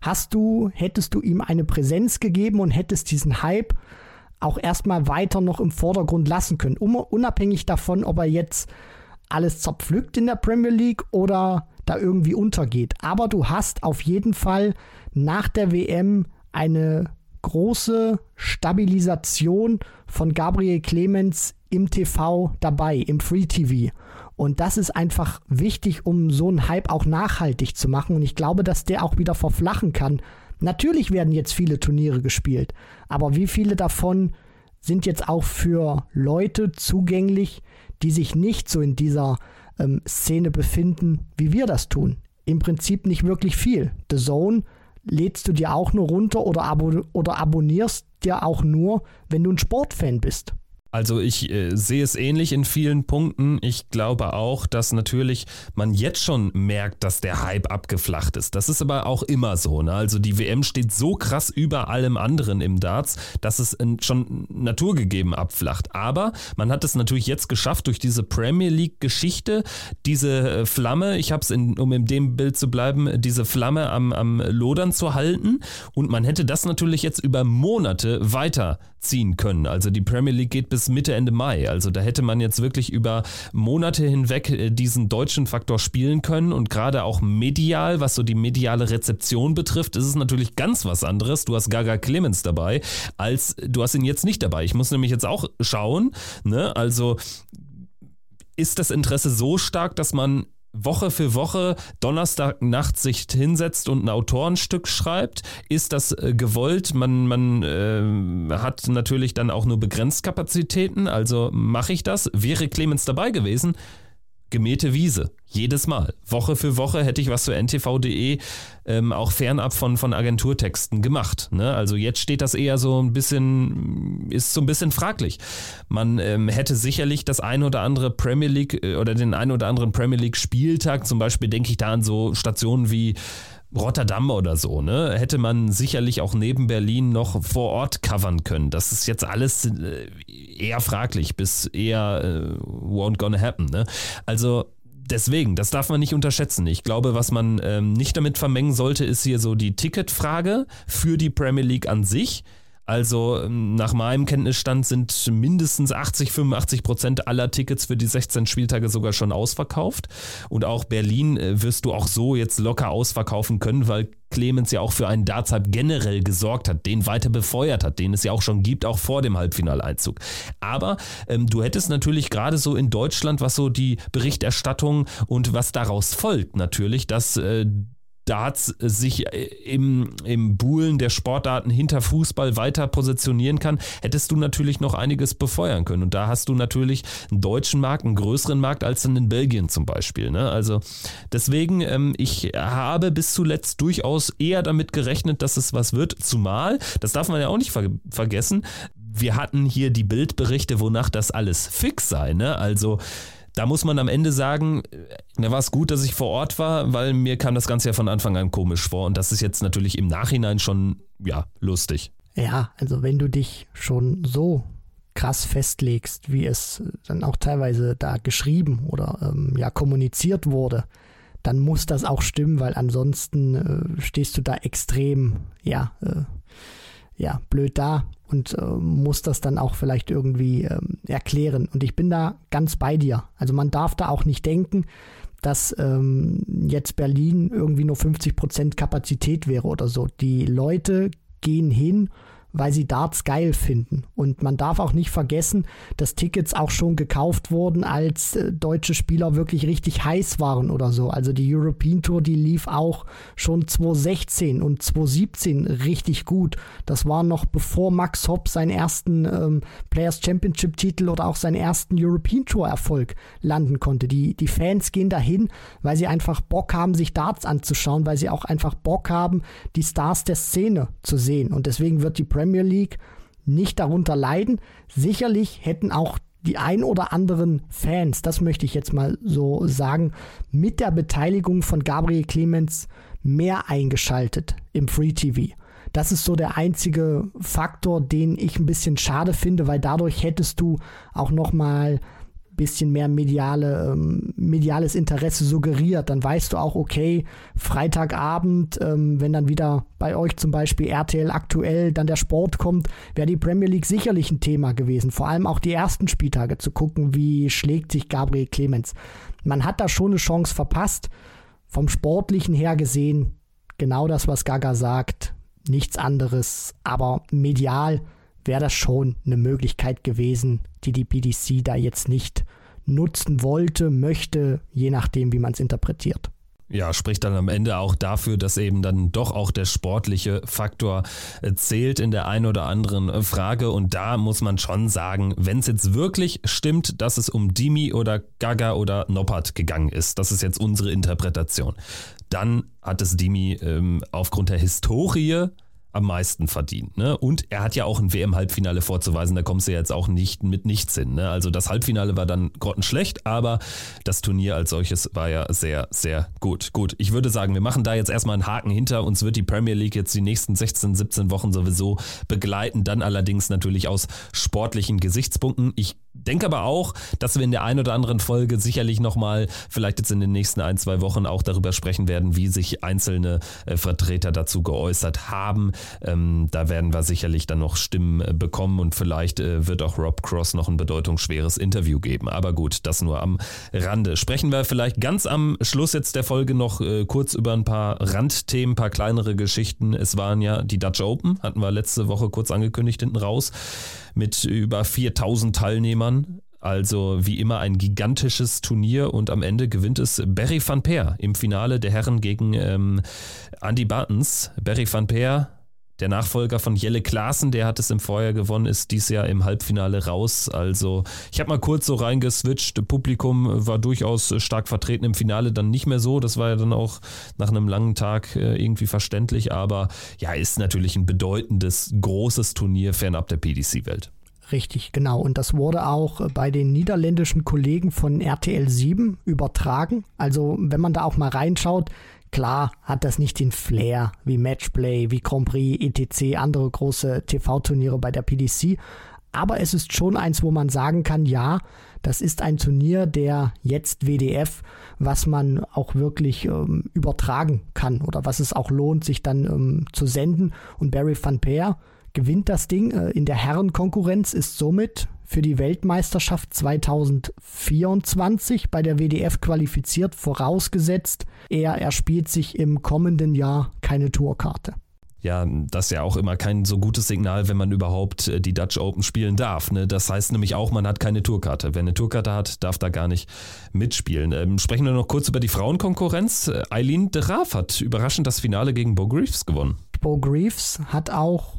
hast du, hättest du ihm eine Präsenz gegeben und hättest diesen Hype auch erstmal weiter noch im Vordergrund lassen können. unabhängig davon, ob er jetzt alles zerpflückt in der Premier League oder da irgendwie untergeht. Aber du hast auf jeden Fall nach der WM eine große Stabilisation von Gabriel Clemens im TV dabei, im Free TV. Und das ist einfach wichtig, um so einen Hype auch nachhaltig zu machen. Und ich glaube, dass der auch wieder verflachen kann. Natürlich werden jetzt viele Turniere gespielt, aber wie viele davon sind jetzt auch für Leute zugänglich, die sich nicht so in dieser ähm, Szene befinden, wie wir das tun? Im Prinzip nicht wirklich viel. The Zone lädst du dir auch nur runter oder, abo oder abonnierst dir auch nur, wenn du ein Sportfan bist. Also ich äh, sehe es ähnlich in vielen Punkten. Ich glaube auch, dass natürlich man jetzt schon merkt, dass der Hype abgeflacht ist. Das ist aber auch immer so. Ne? Also die WM steht so krass über allem anderen im Darts, dass es schon naturgegeben abflacht. Aber man hat es natürlich jetzt geschafft durch diese Premier League-Geschichte, diese äh, Flamme, ich habe es, um in dem Bild zu bleiben, diese Flamme am, am Lodern zu halten. Und man hätte das natürlich jetzt über Monate weiterziehen können. Also die Premier League geht bis bis Mitte, Ende Mai. Also da hätte man jetzt wirklich über Monate hinweg äh, diesen deutschen Faktor spielen können und gerade auch medial, was so die mediale Rezeption betrifft, ist es natürlich ganz was anderes. Du hast Gaga Clemens dabei, als du hast ihn jetzt nicht dabei. Ich muss nämlich jetzt auch schauen, ne? Also ist das Interesse so stark, dass man Woche für Woche Donnerstagnacht sich hinsetzt und ein Autorenstück schreibt, ist das äh, gewollt. Man, man äh, hat natürlich dann auch nur begrenzt Kapazitäten, also mache ich das. Wäre Clemens dabei gewesen, gemähte Wiese. Jedes Mal. Woche für Woche hätte ich was für ntv.de ähm, auch fernab von, von Agenturtexten gemacht. Ne? Also jetzt steht das eher so ein bisschen, ist so ein bisschen fraglich. Man ähm, hätte sicherlich das ein oder andere Premier League äh, oder den ein oder anderen Premier League Spieltag, zum Beispiel denke ich da an so Stationen wie Rotterdam oder so, ne, hätte man sicherlich auch neben Berlin noch vor Ort covern können. Das ist jetzt alles äh, eher fraglich, bis eher äh, won't gonna happen, ne? Also deswegen, das darf man nicht unterschätzen. Ich glaube, was man ähm, nicht damit vermengen sollte, ist hier so die Ticketfrage für die Premier League an sich. Also ähm, nach meinem Kenntnisstand sind mindestens 80, 85 Prozent aller Tickets für die 16 Spieltage sogar schon ausverkauft. Und auch Berlin äh, wirst du auch so jetzt locker ausverkaufen können, weil Clemens ja auch für einen Darts-Hype generell gesorgt hat, den weiter befeuert hat, den es ja auch schon gibt, auch vor dem Halbfinaleinzug. Aber ähm, du hättest natürlich gerade so in Deutschland, was so die Berichterstattung und was daraus folgt, natürlich, dass äh, Darts sich äh, im, im Buhlen der Sportarten hinter Fußball weiter positionieren kann, hättest du natürlich noch einiges befeuern können. Und da hast du natürlich einen deutschen Markt, einen größeren Markt als in Belgien zum Beispiel. Ne? Also deswegen, ähm, ich habe bis zuletzt durchaus eher damit gerechnet, dass es was wird. Zumal, das darf man ja auch nicht ver vergessen, wir hatten hier die Bildberichte, wonach das alles fix sei. Ne? Also da muss man am Ende sagen, da war es gut, dass ich vor Ort war, weil mir kam das Ganze ja von Anfang an komisch vor und das ist jetzt natürlich im Nachhinein schon, ja, lustig. Ja, also wenn du dich schon so krass festlegst, wie es dann auch teilweise da geschrieben oder ähm, ja kommuniziert wurde, dann muss das auch stimmen, weil ansonsten äh, stehst du da extrem, ja, äh, ja, blöd da und äh, muss das dann auch vielleicht irgendwie äh, erklären. Und ich bin da ganz bei dir. Also man darf da auch nicht denken, dass ähm, jetzt Berlin irgendwie nur 50 Prozent Kapazität wäre oder so. Die Leute gehen hin weil sie Darts geil finden. Und man darf auch nicht vergessen, dass Tickets auch schon gekauft wurden, als äh, deutsche Spieler wirklich richtig heiß waren oder so. Also die European Tour, die lief auch schon 2016 und 2017 richtig gut. Das war noch bevor Max Hopp seinen ersten ähm, Players Championship Titel oder auch seinen ersten European Tour Erfolg landen konnte. Die, die Fans gehen dahin, weil sie einfach Bock haben, sich Darts anzuschauen, weil sie auch einfach Bock haben, die Stars der Szene zu sehen. Und deswegen wird die Premier Premier League nicht darunter leiden. Sicherlich hätten auch die ein oder anderen Fans, das möchte ich jetzt mal so sagen, mit der Beteiligung von Gabriel Clemens mehr eingeschaltet im Free TV. Das ist so der einzige Faktor, den ich ein bisschen schade finde, weil dadurch hättest du auch noch mal bisschen mehr mediale, ähm, mediales Interesse suggeriert, dann weißt du auch, okay, Freitagabend, ähm, wenn dann wieder bei euch zum Beispiel RTL aktuell dann der Sport kommt, wäre die Premier League sicherlich ein Thema gewesen. Vor allem auch die ersten Spieltage zu gucken, wie schlägt sich Gabriel Clemens. Man hat da schon eine Chance verpasst. Vom Sportlichen her gesehen, genau das, was Gaga sagt, nichts anderes, aber medial wäre das schon eine Möglichkeit gewesen, die die BDC da jetzt nicht nutzen wollte, möchte, je nachdem, wie man es interpretiert. Ja, spricht dann am Ende auch dafür, dass eben dann doch auch der sportliche Faktor äh, zählt in der einen oder anderen äh, Frage. Und da muss man schon sagen, wenn es jetzt wirklich stimmt, dass es um Dimi oder Gaga oder Noppert gegangen ist, das ist jetzt unsere Interpretation, dann hat es Dimi ähm, aufgrund der Historie am meisten verdient. Ne? Und er hat ja auch ein WM-Halbfinale vorzuweisen, da kommst du jetzt auch nicht mit nichts hin. Ne? Also das Halbfinale war dann grottenschlecht, aber das Turnier als solches war ja sehr, sehr gut. Gut, ich würde sagen, wir machen da jetzt erstmal einen Haken hinter. Uns wird die Premier League jetzt die nächsten 16, 17 Wochen sowieso begleiten, dann allerdings natürlich aus sportlichen Gesichtspunkten. Ich denke aber auch, dass wir in der einen oder anderen Folge sicherlich nochmal, vielleicht jetzt in den nächsten ein, zwei Wochen auch darüber sprechen werden, wie sich einzelne äh, Vertreter dazu geäußert haben. Ähm, da werden wir sicherlich dann noch Stimmen äh, bekommen und vielleicht äh, wird auch Rob Cross noch ein bedeutungsschweres Interview geben. Aber gut, das nur am Rande. Sprechen wir vielleicht ganz am Schluss jetzt der Folge noch äh, kurz über ein paar Randthemen, ein paar kleinere Geschichten. Es waren ja die Dutch Open, hatten wir letzte Woche kurz angekündigt hinten raus mit über 4000 Teilnehmern. Also wie immer ein gigantisches Turnier und am Ende gewinnt es Barry van Peer im Finale der Herren gegen ähm, Andy Bartens. Barry van Peer der Nachfolger von Jelle Klaassen, der hat es im Vorjahr gewonnen, ist dies Jahr im Halbfinale raus. Also ich habe mal kurz so reingeswitcht. Publikum war durchaus stark vertreten im Finale, dann nicht mehr so. Das war ja dann auch nach einem langen Tag äh, irgendwie verständlich. Aber ja, ist natürlich ein bedeutendes, großes Turnier fernab der PDC-Welt. Richtig, genau. Und das wurde auch bei den niederländischen Kollegen von RTL 7 übertragen. Also wenn man da auch mal reinschaut, Klar hat das nicht den Flair wie Matchplay, wie Grand Prix, etc., andere große TV-Turniere bei der PDC, aber es ist schon eins, wo man sagen kann, ja, das ist ein Turnier der jetzt WDF, was man auch wirklich ähm, übertragen kann oder was es auch lohnt, sich dann ähm, zu senden. Und Barry van Peer gewinnt das Ding äh, in der Herrenkonkurrenz, ist somit für die Weltmeisterschaft 2024 bei der WDF qualifiziert, vorausgesetzt, er erspielt sich im kommenden Jahr keine Tourkarte ja, das ist ja auch immer kein so gutes Signal, wenn man überhaupt äh, die Dutch Open spielen darf. Ne? Das heißt nämlich auch, man hat keine Tourkarte. Wer eine Tourkarte hat, darf da gar nicht mitspielen. Ähm, sprechen wir noch kurz über die Frauenkonkurrenz. Äh, Eileen de Raaf hat überraschend das Finale gegen Bo Greaves gewonnen. Bo Greaves hat auch,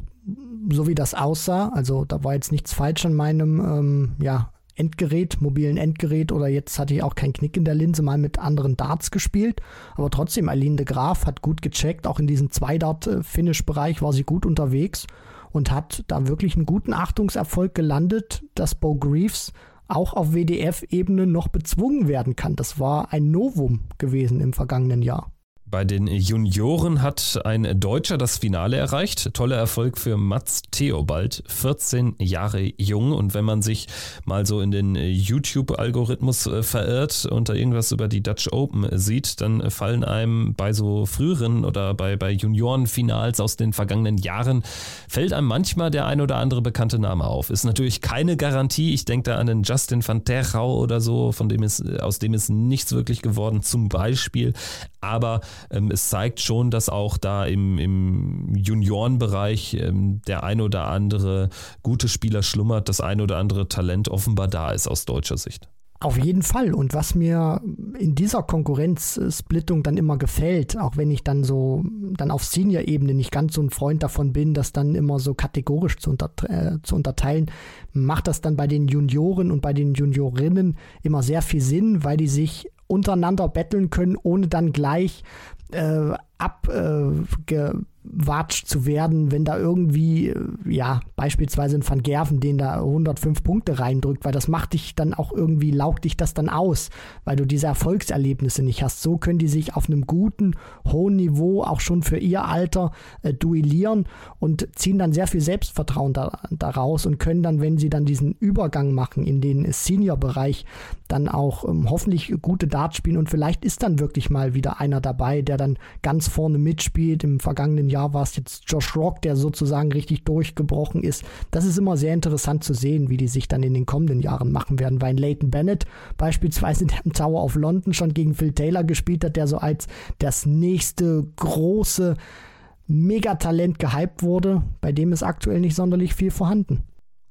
so wie das aussah, also da war jetzt nichts falsch an meinem ähm, ja, Endgerät, mobilen Endgerät oder jetzt hatte ich auch keinen Knick in der Linse, mal mit anderen Darts gespielt. Aber trotzdem, Aline de Graaf hat gut gecheckt. Auch in diesem Zwei-Dart-Finish-Bereich war sie gut unterwegs und hat da wirklich einen guten Achtungserfolg gelandet, dass Bo Greaves auch auf WDF-Ebene noch bezwungen werden kann. Das war ein Novum gewesen im vergangenen Jahr. Bei den Junioren hat ein Deutscher das Finale erreicht. Toller Erfolg für Mats Theobald, 14 Jahre jung. Und wenn man sich mal so in den YouTube-Algorithmus äh, verirrt und da irgendwas über die Dutch Open sieht, dann fallen einem bei so früheren oder bei, bei Juniorenfinals aus den vergangenen Jahren, fällt einem manchmal der ein oder andere bekannte Name auf. Ist natürlich keine Garantie. Ich denke da an den Justin van Terhau oder so, von dem ist, aus dem ist nichts wirklich geworden, zum Beispiel. Aber ähm, es zeigt schon, dass auch da im, im Juniorenbereich ähm, der ein oder andere gute Spieler schlummert, das ein oder andere Talent offenbar da ist aus deutscher Sicht. Auf jeden Fall. Und was mir in dieser Konkurrenzsplittung dann immer gefällt, auch wenn ich dann so dann auf Senior-Ebene nicht ganz so ein Freund davon bin, das dann immer so kategorisch zu, unter, äh, zu unterteilen, macht das dann bei den Junioren und bei den Juniorinnen immer sehr viel Sinn, weil die sich untereinander betteln können, ohne dann gleich äh, abgewatscht äh, zu werden, wenn da irgendwie, äh, ja, beispielsweise ein Van Gerven, den da 105 Punkte reindrückt, weil das macht dich dann auch irgendwie, laugt dich das dann aus, weil du diese Erfolgserlebnisse nicht hast. So können die sich auf einem guten, hohen Niveau auch schon für ihr Alter äh, duellieren und ziehen dann sehr viel Selbstvertrauen da, daraus und können dann, wenn sie dann diesen Übergang machen in den Senior-Bereich, dann auch ähm, hoffentlich gute Darts spielen und vielleicht ist dann wirklich mal wieder einer dabei, der dann ganz vorne mitspielt. Im vergangenen Jahr war es jetzt Josh Rock, der sozusagen richtig durchgebrochen ist. Das ist immer sehr interessant zu sehen, wie die sich dann in den kommenden Jahren machen werden, weil Leighton Bennett beispielsweise der im Tower of London schon gegen Phil Taylor gespielt hat, der so als das nächste große Megatalent gehypt wurde. Bei dem ist aktuell nicht sonderlich viel vorhanden.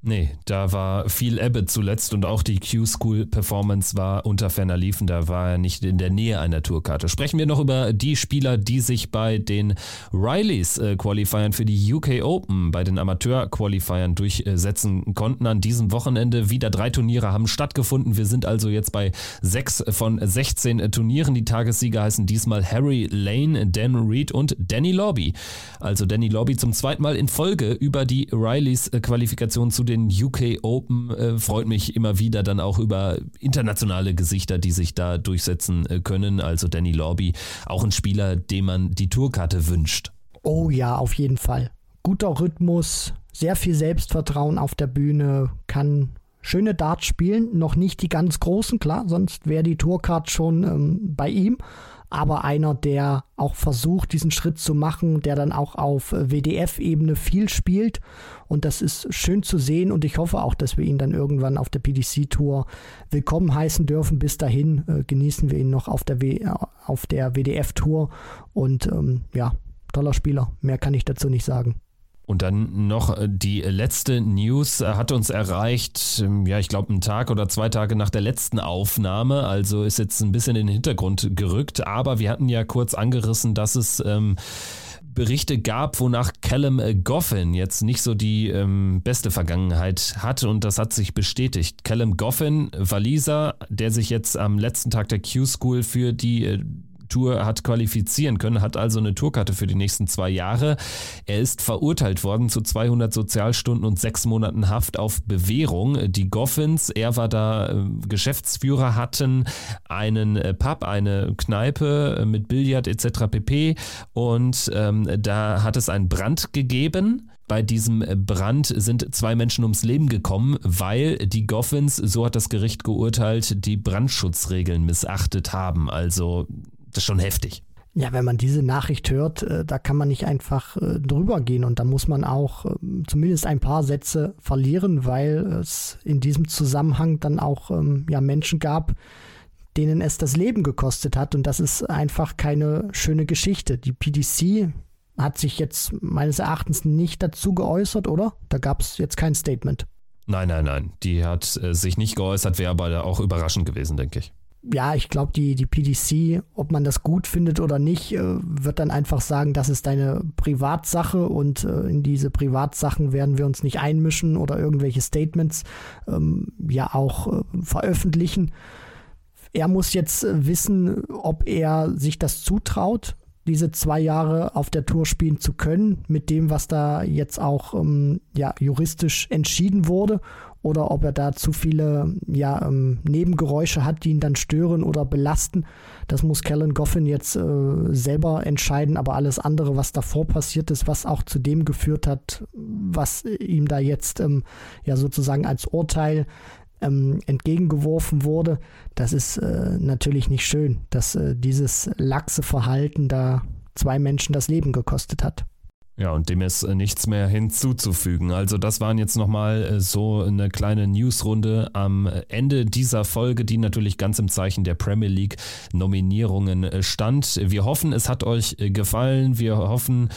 Nee, da war viel Ebbe zuletzt und auch die Q-School-Performance war unter ferner Liefen. Da war er nicht in der Nähe einer Tourkarte. Sprechen wir noch über die Spieler, die sich bei den Rileys äh, Qualifiern für die UK Open, bei den Amateur-Qualifiern durchsetzen konnten. An diesem Wochenende wieder drei Turniere haben stattgefunden. Wir sind also jetzt bei sechs von 16 Turnieren. Die Tagessieger heißen diesmal Harry Lane, Dan Reed und Danny Lobby. Also Danny Lobby zum zweiten Mal in Folge über die Rileys äh, Qualifikation zu den den UK Open äh, freut mich immer wieder dann auch über internationale Gesichter, die sich da durchsetzen äh, können. Also Danny Lobby, auch ein Spieler, dem man die Tourkarte wünscht. Oh ja, auf jeden Fall. Guter Rhythmus, sehr viel Selbstvertrauen auf der Bühne, kann schöne Darts spielen, noch nicht die ganz großen, klar, sonst wäre die Tourcard schon ähm, bei ihm aber einer, der auch versucht, diesen Schritt zu machen, der dann auch auf WDF-Ebene viel spielt. Und das ist schön zu sehen und ich hoffe auch, dass wir ihn dann irgendwann auf der PDC-Tour willkommen heißen dürfen. Bis dahin äh, genießen wir ihn noch auf der, w auf der WDF-Tour und ähm, ja, toller Spieler. Mehr kann ich dazu nicht sagen. Und dann noch äh, die letzte News äh, hat uns erreicht, ähm, ja, ich glaube, einen Tag oder zwei Tage nach der letzten Aufnahme. Also ist jetzt ein bisschen in den Hintergrund gerückt. Aber wir hatten ja kurz angerissen, dass es ähm, Berichte gab, wonach Callum Goffin jetzt nicht so die ähm, beste Vergangenheit hat und das hat sich bestätigt. Callum Goffin, Waliser, der sich jetzt am letzten Tag der Q-School für die äh, Tour hat qualifizieren können, hat also eine Tourkarte für die nächsten zwei Jahre. Er ist verurteilt worden zu 200 Sozialstunden und sechs Monaten Haft auf Bewährung. Die Goffins, er war da äh, Geschäftsführer, hatten einen äh, Pub, eine Kneipe äh, mit Billard etc. pp. Und ähm, da hat es einen Brand gegeben. Bei diesem Brand sind zwei Menschen ums Leben gekommen, weil die Goffins, so hat das Gericht geurteilt, die Brandschutzregeln missachtet haben. Also das ist schon heftig. Ja, wenn man diese Nachricht hört, äh, da kann man nicht einfach äh, drüber gehen und da muss man auch äh, zumindest ein paar Sätze verlieren, weil es in diesem Zusammenhang dann auch ähm, ja, Menschen gab, denen es das Leben gekostet hat und das ist einfach keine schöne Geschichte. Die PDC hat sich jetzt meines Erachtens nicht dazu geäußert, oder? Da gab es jetzt kein Statement. Nein, nein, nein. Die hat äh, sich nicht geäußert, wäre aber auch überraschend gewesen, denke ich ja, ich glaube, die, die PDC, ob man das gut findet oder nicht, äh, wird dann einfach sagen, das ist deine Privatsache und äh, in diese Privatsachen werden wir uns nicht einmischen oder irgendwelche Statements ähm, ja auch äh, veröffentlichen. Er muss jetzt äh, wissen, ob er sich das zutraut, diese zwei Jahre auf der Tour spielen zu können, mit dem, was da jetzt auch ähm, ja, juristisch entschieden wurde oder ob er da zu viele ja, ähm, Nebengeräusche hat, die ihn dann stören oder belasten. Das muss Kellen Goffin jetzt äh, selber entscheiden, aber alles andere, was davor passiert ist, was auch zu dem geführt hat, was ihm da jetzt ähm, ja sozusagen als Urteil ähm, entgegengeworfen wurde, das ist äh, natürlich nicht schön, dass äh, dieses laxe Verhalten da zwei Menschen das Leben gekostet hat. Ja, und dem ist äh, nichts mehr hinzuzufügen. Also das waren jetzt nochmal äh, so eine kleine Newsrunde am Ende dieser Folge, die natürlich ganz im Zeichen der Premier League Nominierungen äh, stand. Wir hoffen, es hat euch gefallen. Wir hoffen,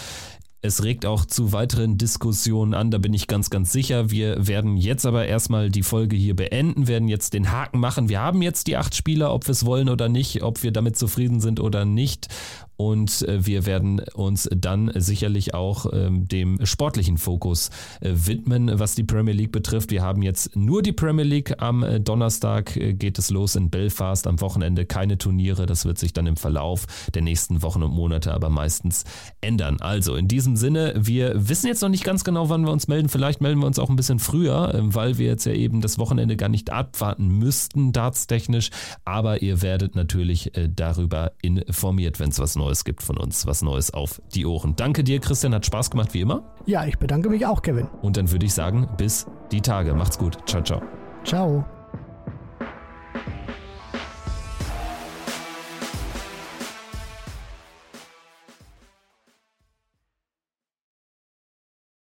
es regt auch zu weiteren Diskussionen an, da bin ich ganz, ganz sicher. Wir werden jetzt aber erstmal die Folge hier beenden, werden jetzt den Haken machen. Wir haben jetzt die acht Spieler, ob wir es wollen oder nicht, ob wir damit zufrieden sind oder nicht und äh, wir werden uns dann sicherlich auch ähm, dem sportlichen Fokus äh, widmen, was die Premier League betrifft. Wir haben jetzt nur die Premier League. Am äh, Donnerstag geht es los in Belfast, am Wochenende keine Turniere. Das wird sich dann im Verlauf der nächsten Wochen und Monate aber meistens ändern. Also in diesem Sinne, wir wissen jetzt noch nicht ganz genau, wann wir uns melden. Vielleicht melden wir uns auch ein bisschen früher, weil wir jetzt ja eben das Wochenende gar nicht abwarten müssten, dartstechnisch. Aber ihr werdet natürlich darüber informiert, wenn es was Neues Neues gibt von uns, was Neues auf die Ohren. Danke dir, Christian, hat Spaß gemacht wie immer. Ja, ich bedanke mich auch, Kevin. Und dann würde ich sagen, bis die Tage. Macht's gut. Ciao, ciao. Ciao.